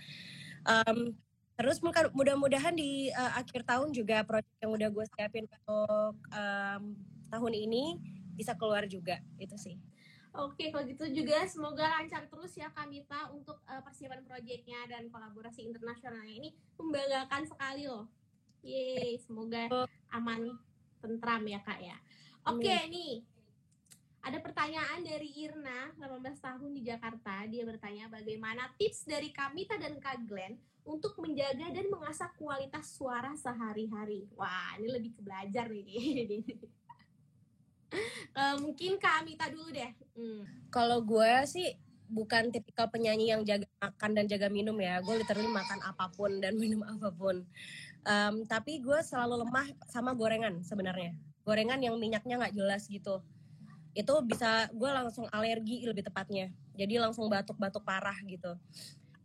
Um, terus mudah-mudahan di uh, akhir tahun juga proyek yang udah gue siapin untuk um, tahun ini bisa keluar juga itu sih. Oke, kalau gitu juga semoga lancar terus ya Kamita untuk uh, persiapan proyeknya dan kolaborasi internasionalnya ini membanggakan sekali loh. Yeay, semoga aman tentram ya kak ya. Oke okay, nih, ada pertanyaan dari Irna, 18 tahun di Jakarta. Dia bertanya bagaimana tips dari Kamita dan Kak Glenn untuk menjaga dan mengasah kualitas suara sehari-hari. Wah, ini lebih ke belajar nih. uh, mungkin Kak Kamita dulu deh. Hmm. Kalau gue sih bukan tipikal penyanyi yang jaga makan dan jaga minum ya. Gue literally makan apa pun dan minum apa pun. Um, tapi gue selalu lemah sama gorengan sebenarnya. Gorengan yang minyaknya nggak jelas gitu. Itu bisa gue langsung alergi lebih tepatnya. Jadi langsung batuk-batuk parah gitu.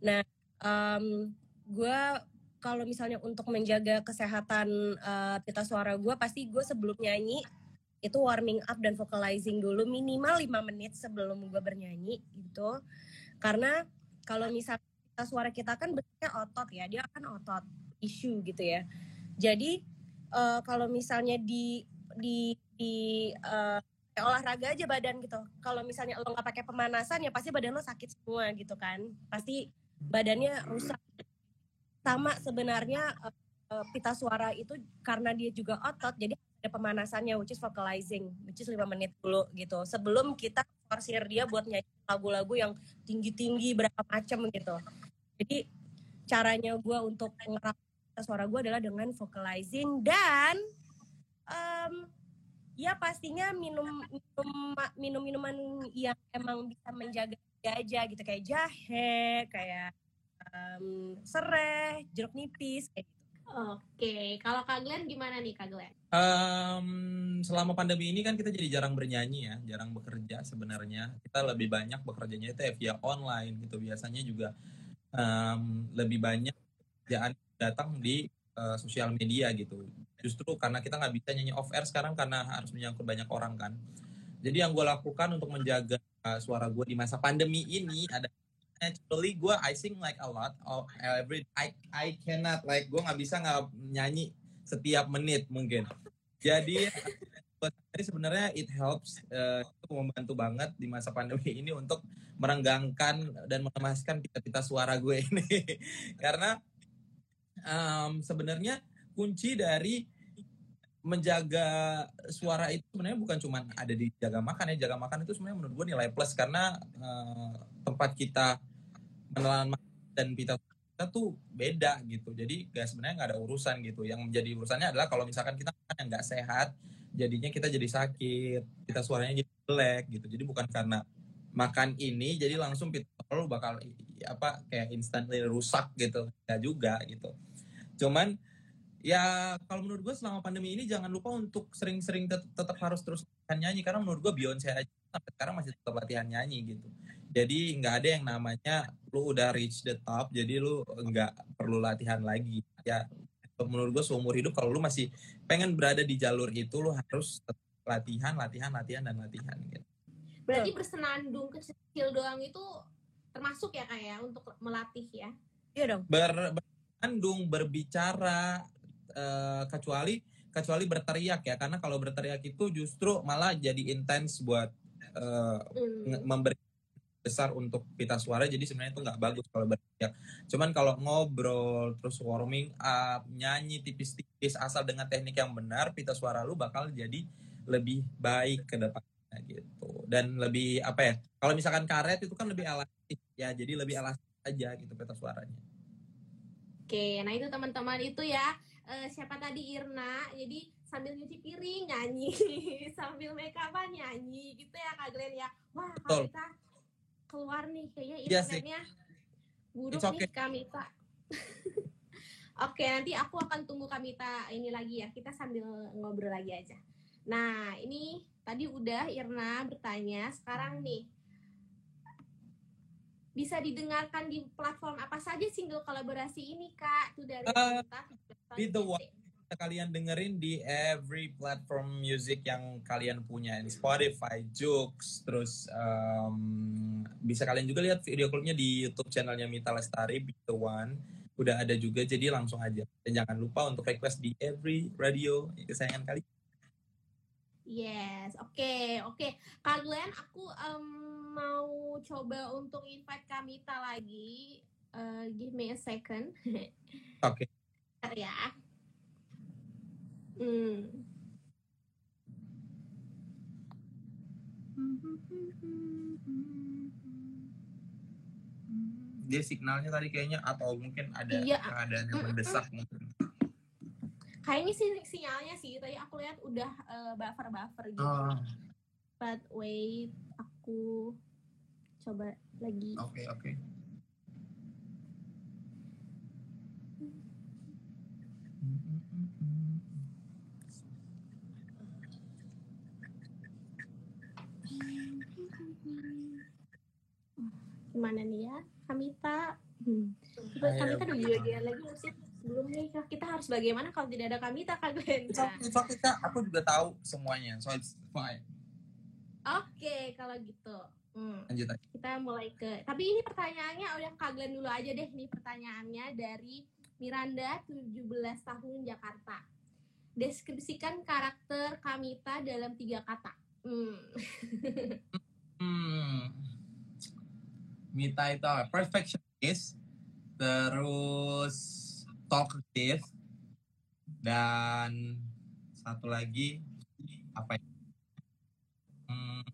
Nah, um, gue kalau misalnya untuk menjaga kesehatan uh, pita suara gue, pasti gue sebelum nyanyi itu warming up dan vocalizing dulu minimal 5 menit sebelum gue bernyanyi gitu. Karena kalau misalnya suara kita kan bentuknya otot ya, dia akan otot isu gitu ya. Jadi uh, kalau misalnya di di di uh, olahraga aja badan gitu. Kalau misalnya lo nggak pakai pemanasan ya pasti badan lo sakit semua gitu kan. Pasti badannya rusak. Sama sebenarnya uh, pita suara itu karena dia juga otot, jadi ada pemanasannya which is vocalizing which is 5 menit dulu gitu. Sebelum kita forsir dia buat nyanyi lagu-lagu yang tinggi-tinggi berapa macam gitu. Jadi caranya gue untuk ngerap suara gue adalah dengan vocalizing dan um, ya pastinya minum minum minum minuman yang emang bisa menjaga aja gitu. Kayak jahe kayak um, serai jeruk nipis kayak gitu Oke, kalau Kak Glenn gimana nih Kak Glenn? Um, selama pandemi ini kan kita jadi jarang bernyanyi ya, jarang bekerja sebenarnya. Kita lebih banyak bekerjanya itu ya via online gitu. Biasanya juga um, lebih banyak kerjaan datang di uh, sosial media gitu. Justru karena kita nggak bisa nyanyi off air sekarang karena harus menyangkut banyak orang kan. Jadi yang gue lakukan untuk menjaga uh, suara gue di masa pandemi ini ada actually gue I sing like a lot of every I I cannot like gue nggak bisa nggak nyanyi setiap menit mungkin. Jadi jadi sebenarnya it helps uh, itu membantu banget di masa pandemi ini untuk merenggangkan dan mengemaskan pita-pita suara gue ini. Karena um, sebenarnya kunci dari menjaga suara itu sebenarnya bukan cuma ada di jaga makan ya. Jaga makan itu sebenarnya menurut gue nilai plus karena uh, tempat kita menelan dan pita kita tuh beda gitu. Jadi gak sebenarnya nggak ada urusan gitu. Yang menjadi urusannya adalah kalau misalkan kita makan yang nggak sehat jadinya kita jadi sakit kita suaranya jadi jelek gitu. Jadi bukan karena makan ini jadi langsung pita lu bakal apa kayak instantly rusak gitu. Ya juga gitu. Cuman ya kalau menurut gue selama pandemi ini jangan lupa untuk sering-sering tet tetap harus terus nyanyi. Karena menurut gue Beyonce aja sampai sekarang masih tetap latihan nyanyi gitu jadi nggak ada yang namanya lu udah reach the top jadi lu nggak perlu latihan lagi. Ya menurut gue seumur hidup kalau lu masih pengen berada di jalur itu lu harus latihan latihan latihan dan latihan gitu. Berarti bersenandung kecil doang itu termasuk ya kayak untuk melatih ya? Iya dong. Ber, bersenandung berbicara uh, kecuali kecuali berteriak ya karena kalau berteriak itu justru malah jadi intens buat uh, hmm. memberi besar untuk pita suara jadi sebenarnya itu nggak bagus kalau berteriak cuman kalau ngobrol terus warming up nyanyi tipis-tipis asal dengan teknik yang benar pita suara lu bakal jadi lebih baik ke depannya gitu. Dan lebih apa ya kalau misalkan karet itu kan lebih elastis ya jadi lebih elastis aja gitu pita suaranya. Oke nah itu teman-teman itu ya. Uh, siapa tadi? Irna. Jadi sambil nyuci piring nyanyi. Sambil make upan nyanyi. Gitu ya Kak Glenn ya. Wah kalau kita keluar nih kayaknya Iya internetnya buruk okay. nih Kamita. Oke, nanti aku akan tunggu Kamita ini lagi ya. Kita sambil ngobrol lagi aja. Nah, ini tadi udah Irna bertanya. Sekarang nih, bisa didengarkan di platform apa saja single kolaborasi ini, Kak? Itu dari uh, Be The One kalian dengerin di every platform music yang kalian punya Spotify, Joox, terus um, bisa kalian juga lihat video klipnya di YouTube channelnya Mita Lestari Be The One udah ada juga jadi langsung aja dan jangan lupa untuk request di every radio kesayangan kalian Yes, oke, okay, oke. Okay. Kak Glenn, aku um, mau coba untuk invite Kamita lagi. Uh, give me a second. Oke. Okay. ya. Hmm. Dia signalnya tadi kayaknya atau mungkin ada iya. keadaan yang mendesak mungkin. Kayaknya sih sinyalnya sih tadi aku lihat udah uh, buffer-buffer gitu. Oh. But wait, aku coba lagi. Oke, okay, oke. Okay. Gimana nih ya, Kamita? Hmm. Kamita udah juga lagi sih? belum nih kita harus bagaimana kalau tidak ada Kamita Kak Glenn? It's okay, kita aku juga tahu semuanya, so it's fine. Oke, okay, kalau gitu. Hmm. Lanjut aja. Kita mulai ke, tapi ini pertanyaannya udah Kak Glenn dulu aja deh nih pertanyaannya dari Miranda 17 tahun Jakarta. Deskripsikan karakter Kamita dalam tiga kata. Hmm. hmm. Mita itu perfectionist, terus talkative dan satu lagi apa ya? Hmm,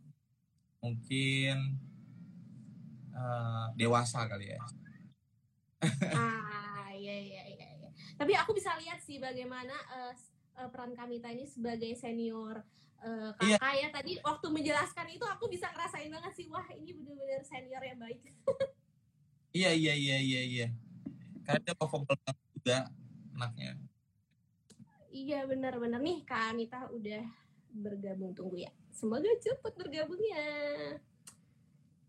mungkin eh, dewasa kali ya. ah iya iya iya iya. tapi aku bisa lihat sih bagaimana eh, peran Kamita ini sebagai senior Iya. kakak ya tadi waktu menjelaskan itu aku bisa ngerasain banget sih wah ini bener-bener senior yang baik. Iya iya iya iya iya. Karena dia banget juga anaknya. iya benar-benar nih Kak Kamita udah bergabung tunggu ya. Semoga cepet bergabungnya.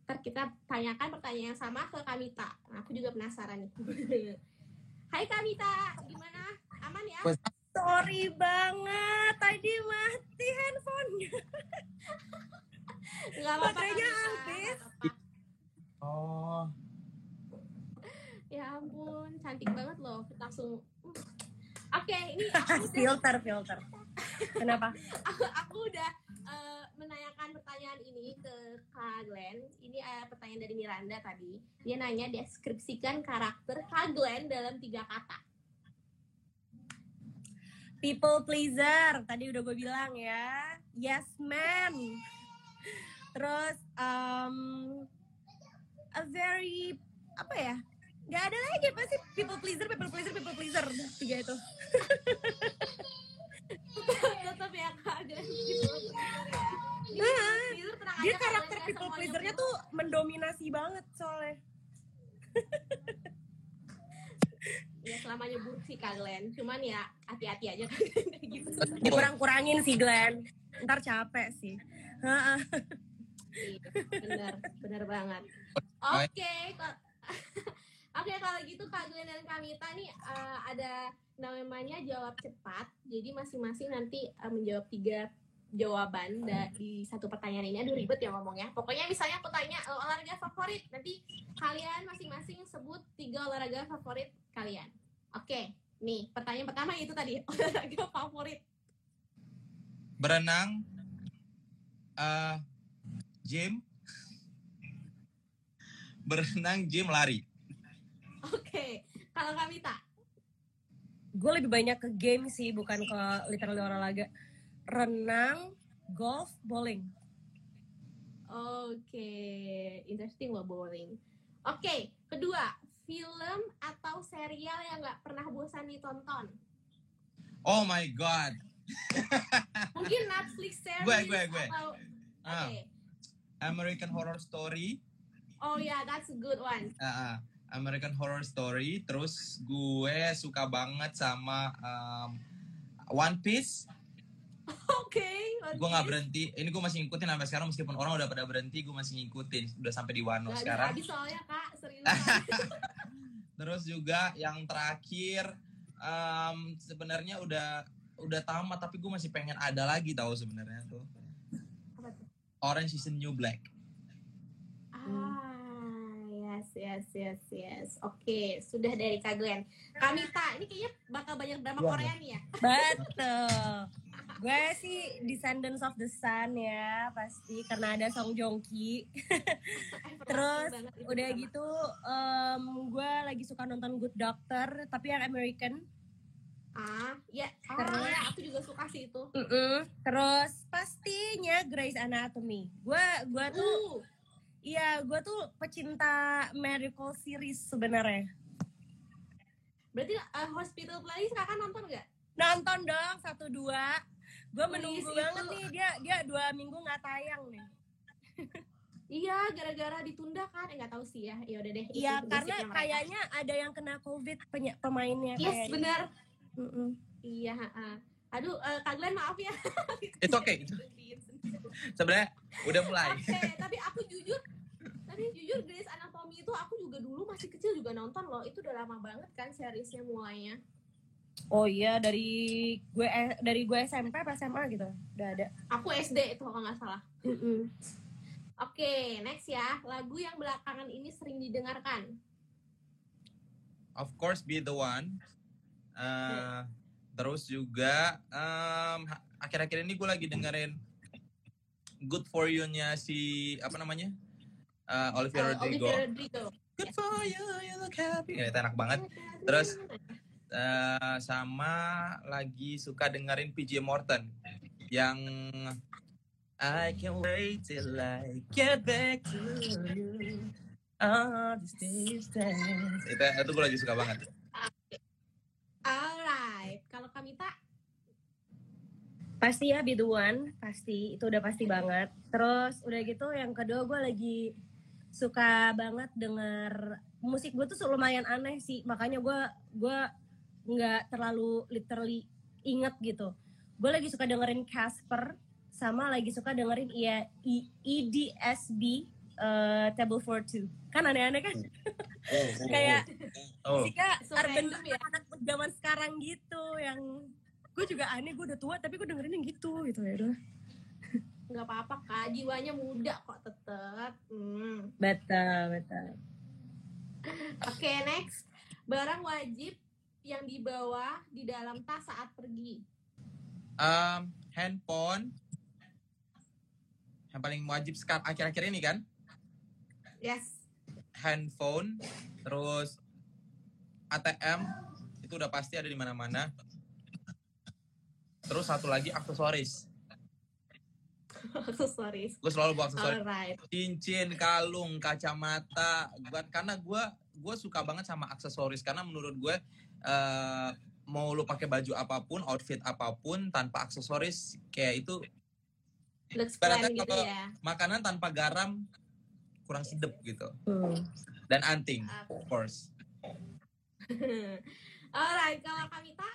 Ntar kita tanyakan pertanyaan yang sama ke Kamita nah, aku juga penasaran nih. Hai Kamita gimana? Aman ya Sorry banget, tadi mati handphonenya. Nggak apa-apa, Baterainya habis. Oh, Ya ampun, cantik banget loh. Langsung. uh. Oke, ini aku udah, filter, filter. Kenapa? aku, aku udah eh, menanyakan pertanyaan ini ke Kak Glenn. Ini eh, pertanyaan dari Miranda tadi. Dia nanya deskripsikan karakter Kak Glenn dalam tiga kata. People pleaser, tadi udah gue bilang ya. Yes man. Terus um, a very apa ya? Gak ada lagi pasti people pleaser, people pleaser, people pleaser. Tiga itu. Tetap ya Kak Glenn. People pleaser ya. Nah, Dia karakter people pleasernya tuh mendominasi banget soalnya. Ya selamanya buruk sih Kak Glenn. Cuman ya hati-hati aja gitu. Dikurang-kurangin sih Glenn. Ntar capek sih. Iya, bener, bener banget. Oke, kok- Oke kalau gitu Kak Glenn dan Kamita nih eh, ada namanya jawab cepat. Jadi masing-masing nanti eh, menjawab tiga jawaban di satu pertanyaan ini. Aduh ribet ya ngomongnya. Pokoknya misalnya aku tanya eh, olahraga favorit, nanti kalian masing-masing sebut tiga olahraga favorit kalian. Oke, nih pertanyaan pertama itu tadi olahraga favorit. berenang, eh gym, berenang, gym, lari. Oke, kalau Kamita. Gue lebih banyak ke game sih, bukan ke literally olahraga. Renang, golf, bowling. Oke, interesting loh bowling. Oke, kedua, film atau serial yang nggak pernah bosan ditonton. Oh my god. Mungkin Netflix series Gue, gue, gue. atau Oke. Ah, American Horror Story. Oh ya, that's a good one. Ah, ah. American Horror Story. Terus gue suka banget sama um, One Piece. Oke, One Gue nggak berhenti. Ini gue masih ngikutin sampai sekarang meskipun orang udah pada berhenti, gue masih ngikutin. Udah sampai di Wano Nggak sekarang. habis soalnya kak, serius. Terus juga yang terakhir um, sebenarnya udah udah tamat tapi gue masih pengen ada lagi tahu sebenarnya tuh? Orange is the New Black. Ah, yes, yes, yes, yes. Oke, sudah dari Kak Glenn. Kamita, ini kayaknya bakal banyak drama Iya. Korea nih ya. Betul. Gue sih Descendants of the Sun ya, pasti karena ada Song Joong Ki. Terus udah drama. gitu, em, gue lagi suka nonton Good Doctor, tapi yang American. Ah, ya. Ah, Terus? ya, aku juga suka sih itu. Mm-mm. Terus pastinya Grey's Anatomy. Gue gue tuh, Uh, iya gue tuh pecinta medical series sebenarnya. berarti eh, Hospital Playlist kakak nonton nggak? Nonton dong satu dua. Gue Please, menunggu itu- banget nih dia dia dua minggu nggak tayang nih. Iya, gara-gara ditunda kan? Eh, nggak tahu sih ya. Ya udah deh. itu Iya karena kayaknya ada yang kena covid penye- pemainnya. Yes, kayaknya. benar. Mm-mm. Iya, ha-ha. Aduh, eh, Kak Glenn maaf ya. It's okay. Sebenarnya udah mulai. Oke, tapi aku jujur, tapi jujur Grey's Anatomy itu aku juga dulu masih kecil juga nonton loh. Itu udah lama banget kan seriesnya mulainya. Oh iya dari gue eh, dari gue SMP apa SMA gitu udah ada. Aku SD itu kalau nggak salah. Mm-mm. Oke, next ya. Lagu yang belakangan ini sering didengarkan. Of course be the one. Uh, terus juga um, ha- akhir-akhir ini gue lagi dengerin Good for You-nya si apa namanya? Uh, Olivia Eh, Rodrigo. Olivia Rodrigo. Good for you, you look happy. Ya, itu enak banget. Terus, Eh, sama lagi suka dengerin PJ Morton yang I can't wait till I get back to you. All this distance. Itu, itu gue lagi suka banget. Alright, kalau Kamita Pasti ya Be The One, pasti itu udah pasti banget. Terus udah gitu yang kedua gue lagi suka banget denger musik gue tuh lumayan aneh sih, makanya gue gue nggak terlalu literally inget gitu. Gue lagi suka dengerin Casper sama lagi suka dengerin ya EDSB uh, Table for Two. Kan aneh-aneh kan? Kayak Oh, So urban random ya. anak zaman sekarang gitu yang gue juga aneh gue udah tua tapi gue dengerin yang gitu gitu ya udah nggak apa-apa kak, jiwanya muda kok tetep. Hmm. betul betul Oke next, barang wajib yang dibawa di dalam tas saat pergi. um, handphone yang paling wajib sekarang akhir-akhir ini kan Yes. handphone terus ATM itu udah pasti ada di mana-mana terus satu lagi aksesoris Aksesoris. gue selalu bawa aksesoris Alright. cincin kalung kacamata gua, karena gue gue suka banget sama aksesoris karena menurut gue eh, mau lu pakai baju apa pun outfit apa pun tanpa aksesoris kayak itu Looks keren gitu kalau- ya. makanan tanpa garam kurang sedep gitu hmm. dan anting of course Alright, kalau Kamita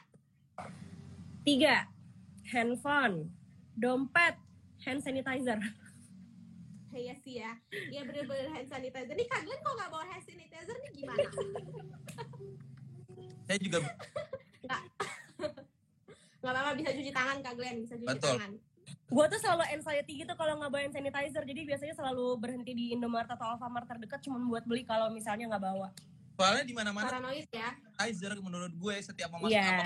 tiga handphone dompet hand sanitizer Iya sih ya, iya bener-bener hand sanitizer. Nih Kak Glenn kok nggak bawa hand sanitizer nih gimana? saya juga Nggak apa-apa bisa cuci tangan Kak Glenn, bisa cuci Betul. tangan. gue tuh selalu anxiety gitu kalau nggak bawa hand sanitizer jadi biasanya selalu berhenti di Indomaret atau Alfamart terdekat cuma buat beli kalau misalnya nggak bawa soalnya di mana-mana Paranoid ya. sanitizer menurut gue setiap mau masuk iya apa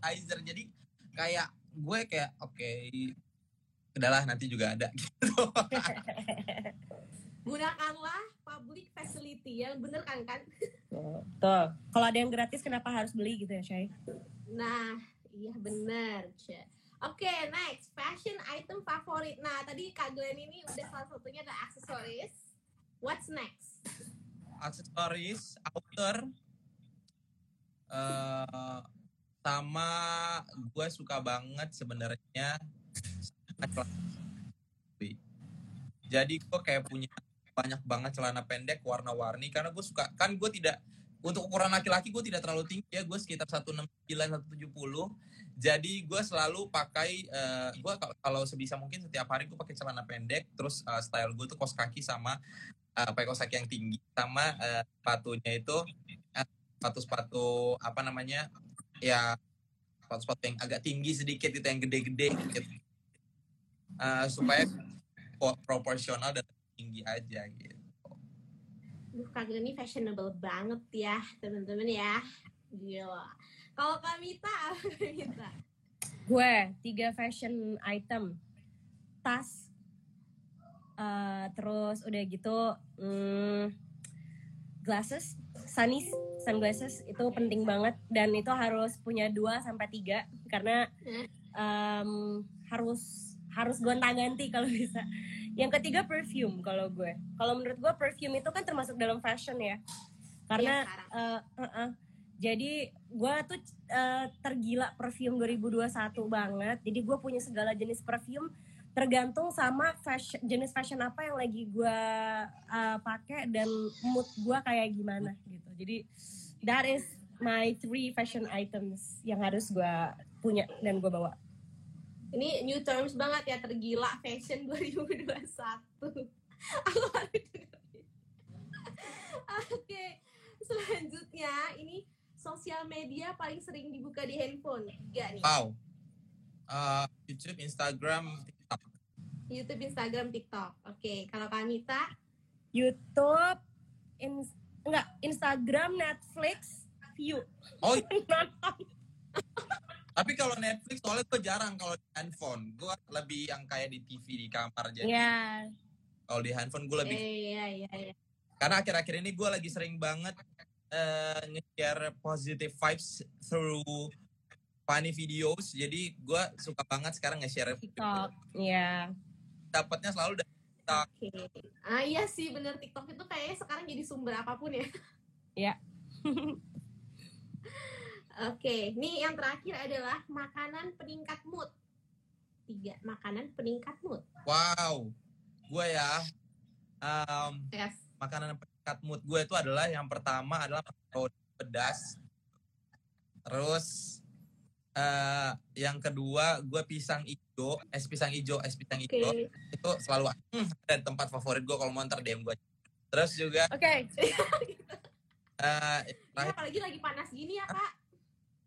sanitizer jadi kayak gue kayak oke udahlah nanti juga ada gitu Gunakanlah public facility ya, bener kan kan? tuh kalau ada yang gratis kenapa harus beli gitu ya Shay Nah, iya bener. Oke, next fashion item favorit. Nah, tadi Kak Glenn ini udah salah satunya ada aksesoris. What's next? aksesoris outer eh sama gue suka banget sebenarnya jadi gue kayak punya banyak banget celana pendek warna-warni karena gue suka kan gue tidak untuk ukuran laki-laki gue tidak terlalu tinggi ya gue sekitar 169 170 jadi gue selalu pakai eh, gue kalau sebisa mungkin setiap hari gue pakai celana pendek terus eh, style gue tuh kos kaki sama uh, pakai kos kaki yang tinggi sama eh, sepatunya itu sepatu-sepatu apa namanya ya sepatu-sepatu yang agak tinggi sedikit itu yang gede-gede gitu. Eh, supaya po- proporsional dan tinggi aja gitu. Duh, Kak ini fashionable banget ya, teman-teman ya. Gila. Kalau Kamita, apa Kamita? gue tiga fashion item tas eh, terus udah gitu hmm, glasses sunny sunglasses itu penting banget. Dan itu harus punya dua sampai tiga karena em, harus harus gonta-ganti kalau bisa. Yang ketiga perfume kalau gue. Kalau menurut gue perfume itu kan termasuk dalam fashion ya. Karena sekarang. eh, eh, eh. jadi gue tuh eh, tergila perfume 2021 banget. Jadi gue punya segala jenis perfume tergantung sama fashion, jenis fashion apa yang lagi gue uh, pakai dan mood gue kayak gimana gitu jadi that is my three fashion items yang harus gue punya dan gue bawa Ini new terms banget ya, tergila fashion 2021. Aku baru dengar. Oke, selanjutnya ini sosial media paling sering dibuka di handphone. Tiga nih. Wow. Eh, YouTube, Instagram. YouTube, Instagram, TikTok. Oke, kalau Kamita, YouTube in, enggak Instagram Netflix view Oh, tapi kalau Netflix soalnya gue jarang kalau di handphone. Gue lebih yang kayak di TV di kamar jadi. ya Kalau di handphone gue lebih eh, iya, iya, iya. karena akhir-akhir ini gue lagi sering banget eh, nge-share positive vibes through funny videos. Jadi gue suka banget sekarang nge-share TikTok. Iya. Dapatnya selalu dari Oke. Ah iya sih bener TikTok itu kayaknya sekarang jadi sumber apa pun ya. Iya. Oke, nih yang terakhir adalah makanan peningkat mood. Tiga, makanan peningkat mood. wow. Gue ya em, Yes. makanan peningkat mood gue itu adalah yang pertama adalah pedas. Terus eh yang kedua gue pisang hijau, es pisang hijau, es pisang Oke. hijau itu selalu hmm, ada tempat favorit gue kalau mau ntar DM gue. Terus juga Oke. eh Ya, terakhir- apalagi lagi panas gini ya kak.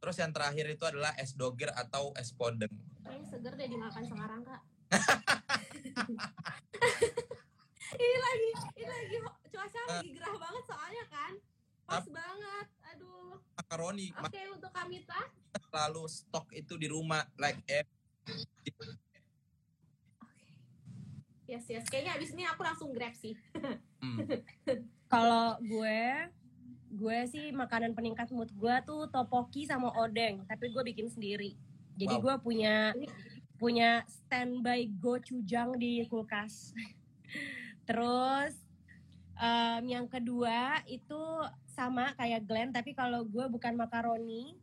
terus yang terakhir itu adalah es doger atau es podeng. Kayaknya seger deh dimakan sekarang kak. ini lagi, ini lagi cuaca lagi gerah banget soalnya kan. Pas banget. Aduh. Makaroni Oke untuk Kamita. Selalu stok itu di rumah like eh, Yes yes. Kayaknya abis ini aku langsung grab sih. hmm. Kalau gue, gue sih makanan peningkat mood gue tuh topoki sama odeng, tapi gue bikin sendiri. Jadi Wow. gue punya punya standby gochujang di kulkas. Terus em, yang kedua itu sama kayak Glenn, tapi kalau gue bukan makaroni,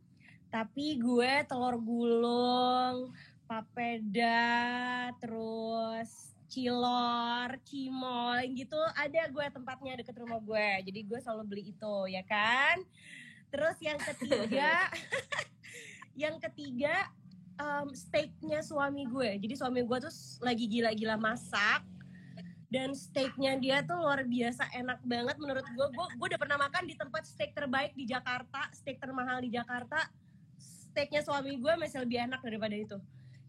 tapi gue telur gulung, papeda, terus cilor, cimol, gitu ada gue tempatnya deket rumah gue. Jadi gue selalu beli itu, ya kan? Terus yang ketiga, yang ketiga em, steaknya suami gue. Jadi suami gue tuh lagi gila-gila masak dan steaknya dia tuh luar biasa enak banget menurut gue. Gue gue udah pernah makan di tempat steak terbaik di Jakarta, steak termahal di Jakarta. Steaknya suami gue masih lebih enak daripada itu.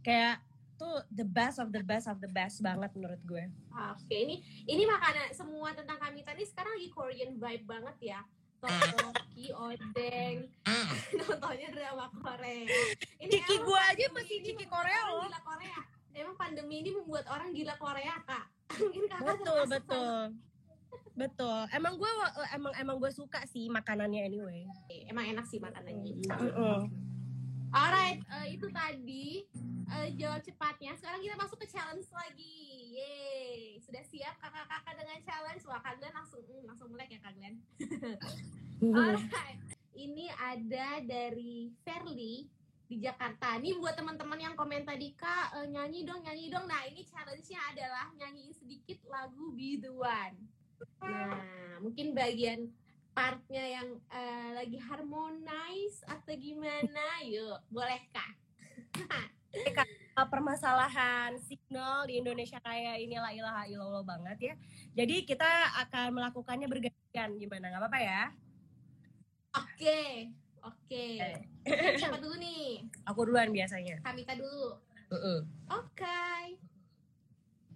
Kayak tuh the best of the best of the best banget menurut gue. Oke, ini ini makanan semua tentang Kamita ini sekarang lagi Korean vibe banget ya. Tteokbokki, odeng, Hmm. nontonnya drama Korea. Ini Ciki gue aja masih ciki Korea loh. Gila Korea. Emang pandemi ini membuat orang gila Korea kak. Mungkin kakak Betul betul. Betul. Emang gue emang emang gue suka sih makanannya anyway. Emang enak sih makanannya. Mm-mm. Alright, eh, itu tadi eh, jawab cepatnya. Sekarang kita masuk ke challenge lagi. Yeay, sudah siap kakak-kakak dengan challenge? Wah, Kak Glenn langsung mm, langsung melek ya Kak Glenn. Alright, ini ada dari Fairly di Jakarta. Ini buat teman-teman yang komen tadi kak eh, nyanyi dong nyanyi dong. Nah ini challenge-nya adalah nyanyiin sedikit lagu Be the One. Nah mungkin bagian partnya yang eh, lagi harmonize atau gimana? Yuk boleh kak. Uh, permasalahan signal di Indonesia kayak inilah ilaha illallah banget ya. Jadi kita akan melakukannya bergantian gimana? nggak apa-apa ya? Oke oke. Siapa dulu nih? Aku duluan biasanya. Kamita dulu. Uh-uh. Oke.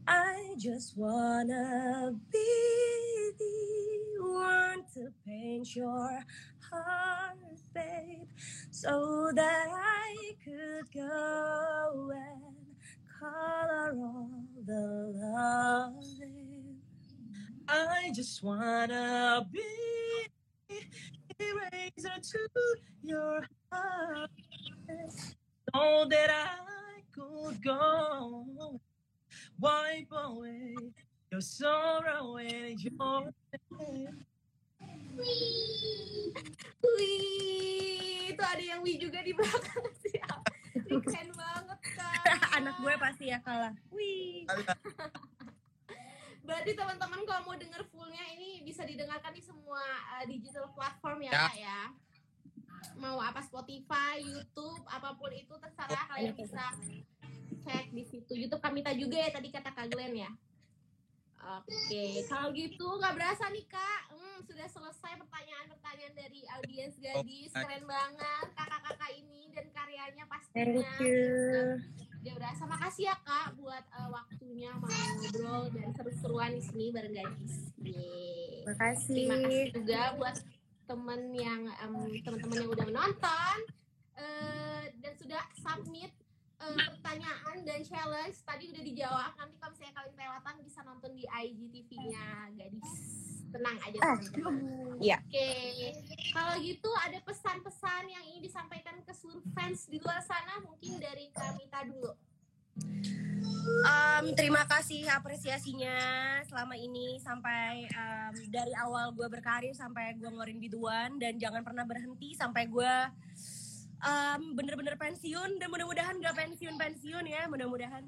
I just wanna be the one to paint your heart, babe, so that I could go and color all the love. I just wanna be eraser to your heart, so that I could go wipe away your sorrow and your pain. Wih, itu ada yang Wih juga di belakang siap. Ini keren banget kak. Anak gue pasti ya kalah. Wih. Berarti teman-teman kalau mau denger fullnya ini bisa didengarkan di semua uh, digital platform ya, Ya. kak ya. Mau apa Spotify, YouTube, apa pun itu terserah kalian bisa cek di situ. YouTube Kamita juga ya tadi kata Kak Glenn ya. Oke, kalau gitu nggak berasa nih kak, hmm, sudah selesai pertanyaan-pertanyaan dari audiens gadis, keren banget kakak-kakak ini dan karyanya pastinya. Thank you. Dia berasa makasih ya kak buat uh, waktunya mau ngobrol dan seru-seruan di sini bareng gadis. Yeay. Makasih. Terima kasih juga buat temen yang em, teman-teman yang udah menonton eh, dan sudah submit eh, pertanyaan dan challenge tadi udah dijawab. Nanti kalau misalnya kalian kelewatan bisa nonton di IGTV-nya gadis. Tenang aja teman-teman. Iya. Oke. Kalau gitu ada pesan-pesan yang ingin disampaikan ke seluruh fans di luar sana mungkin dari Kamita dulu. Um, terima kasih apresiasinya selama ini sampai um, dari awal gue berkarir sampai gue ngeluarin biduan dan jangan pernah berhenti sampai gue um, bener-bener pensiun dan mudah-mudahan gak pensiun-pensiun ya mudah-mudahan.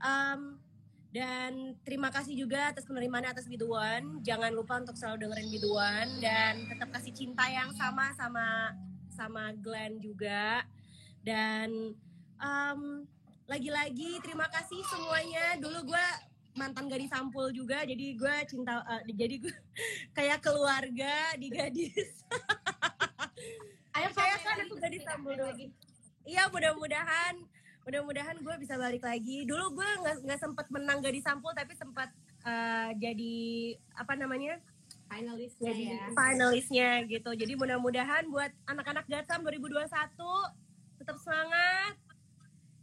Um, dan terima kasih juga atas penerimaan atas biduan jangan lupa untuk selalu dengerin biduan dan tetap kasih cinta yang sama sama sama Glenn juga. Dan um, lagi-lagi terima kasih semuanya. Dulu gue mantan gadis sampul juga jadi gue cinta eh, jadi gue kayak keluarga di gadis Ayo Saya kan aku Sambul ayo dulu. lagi. iya mudah-mudahan mudah-mudahan gue bisa balik lagi dulu gue nggak nggak sempat menang gadis sampul tapi sempat eh, jadi apa namanya Finalistnya jadi ya. finalisnya gitu jadi mudah-mudahan buat anak-anak Gatsam 2021 tetap semangat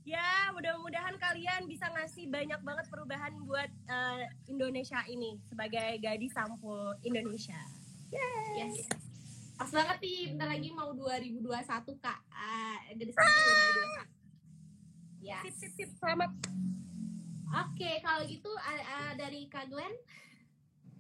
ya mudah-mudahan kalian bisa ngasih banyak banget perubahan buat eh, Indonesia ini sebagai gadis sampul Indonesia Yes. Pas banget nih, bentar lagi mau 2021 kak. Ah, gadis sampul 2021. Yes. sip sip sip selamat Oke, kalau gitu ah, ah, dari Kak Glenn.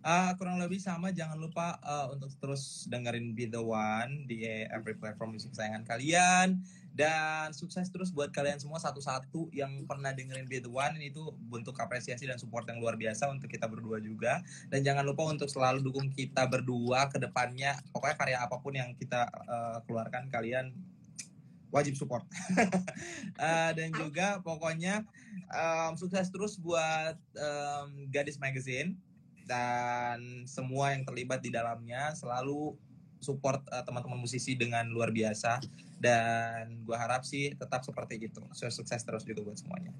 Ah, kurang lebih sama jangan lupa ah, untuk terus dengerin Be The One di every platform musik kesayangan kalian. Dan sukses terus buat kalian semua satu-satu yang pernah dengerin Be The One. Itu bentuk apresiasi dan support yang luar biasa untuk kita berdua juga. Dan jangan lupa untuk selalu dukung kita berdua ke depannya. Pokoknya karya apa pun yang kita ah, keluarkan kalian wajib support. Ah, dan juga pokoknya um, sukses terus buat um, Gadis Magazine dan semua yang terlibat di dalamnya selalu support uh, teman-teman musisi dengan luar biasa dan gua harap sih tetap seperti itu So, sukses terus juga buat semuanya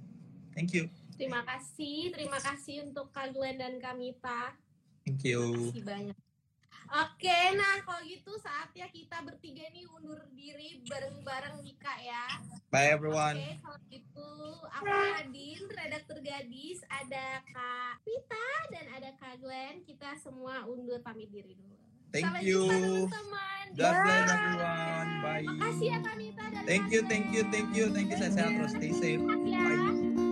thank you Terima kasih, terima kasih untuk Kak Glenn dan Kamita. thank Terima you kasih banyak. Oke, nah kalau gitu saatnya kita bertiga nih undur diri bareng-bareng nih Kak ya. bye everyone Oke, kalau gitu aku Nadine, redaktur gadis, ada Kak Pita dan ada Kak Glenn. Kita semua undur pamit diri dulu. thank Sampai you jumpa teman-teman. God bless Bye. everyone bye Makasih ya Kamita dan thank you Kak thank you thank you thank you sehat-sehat terus stay safe ya. bye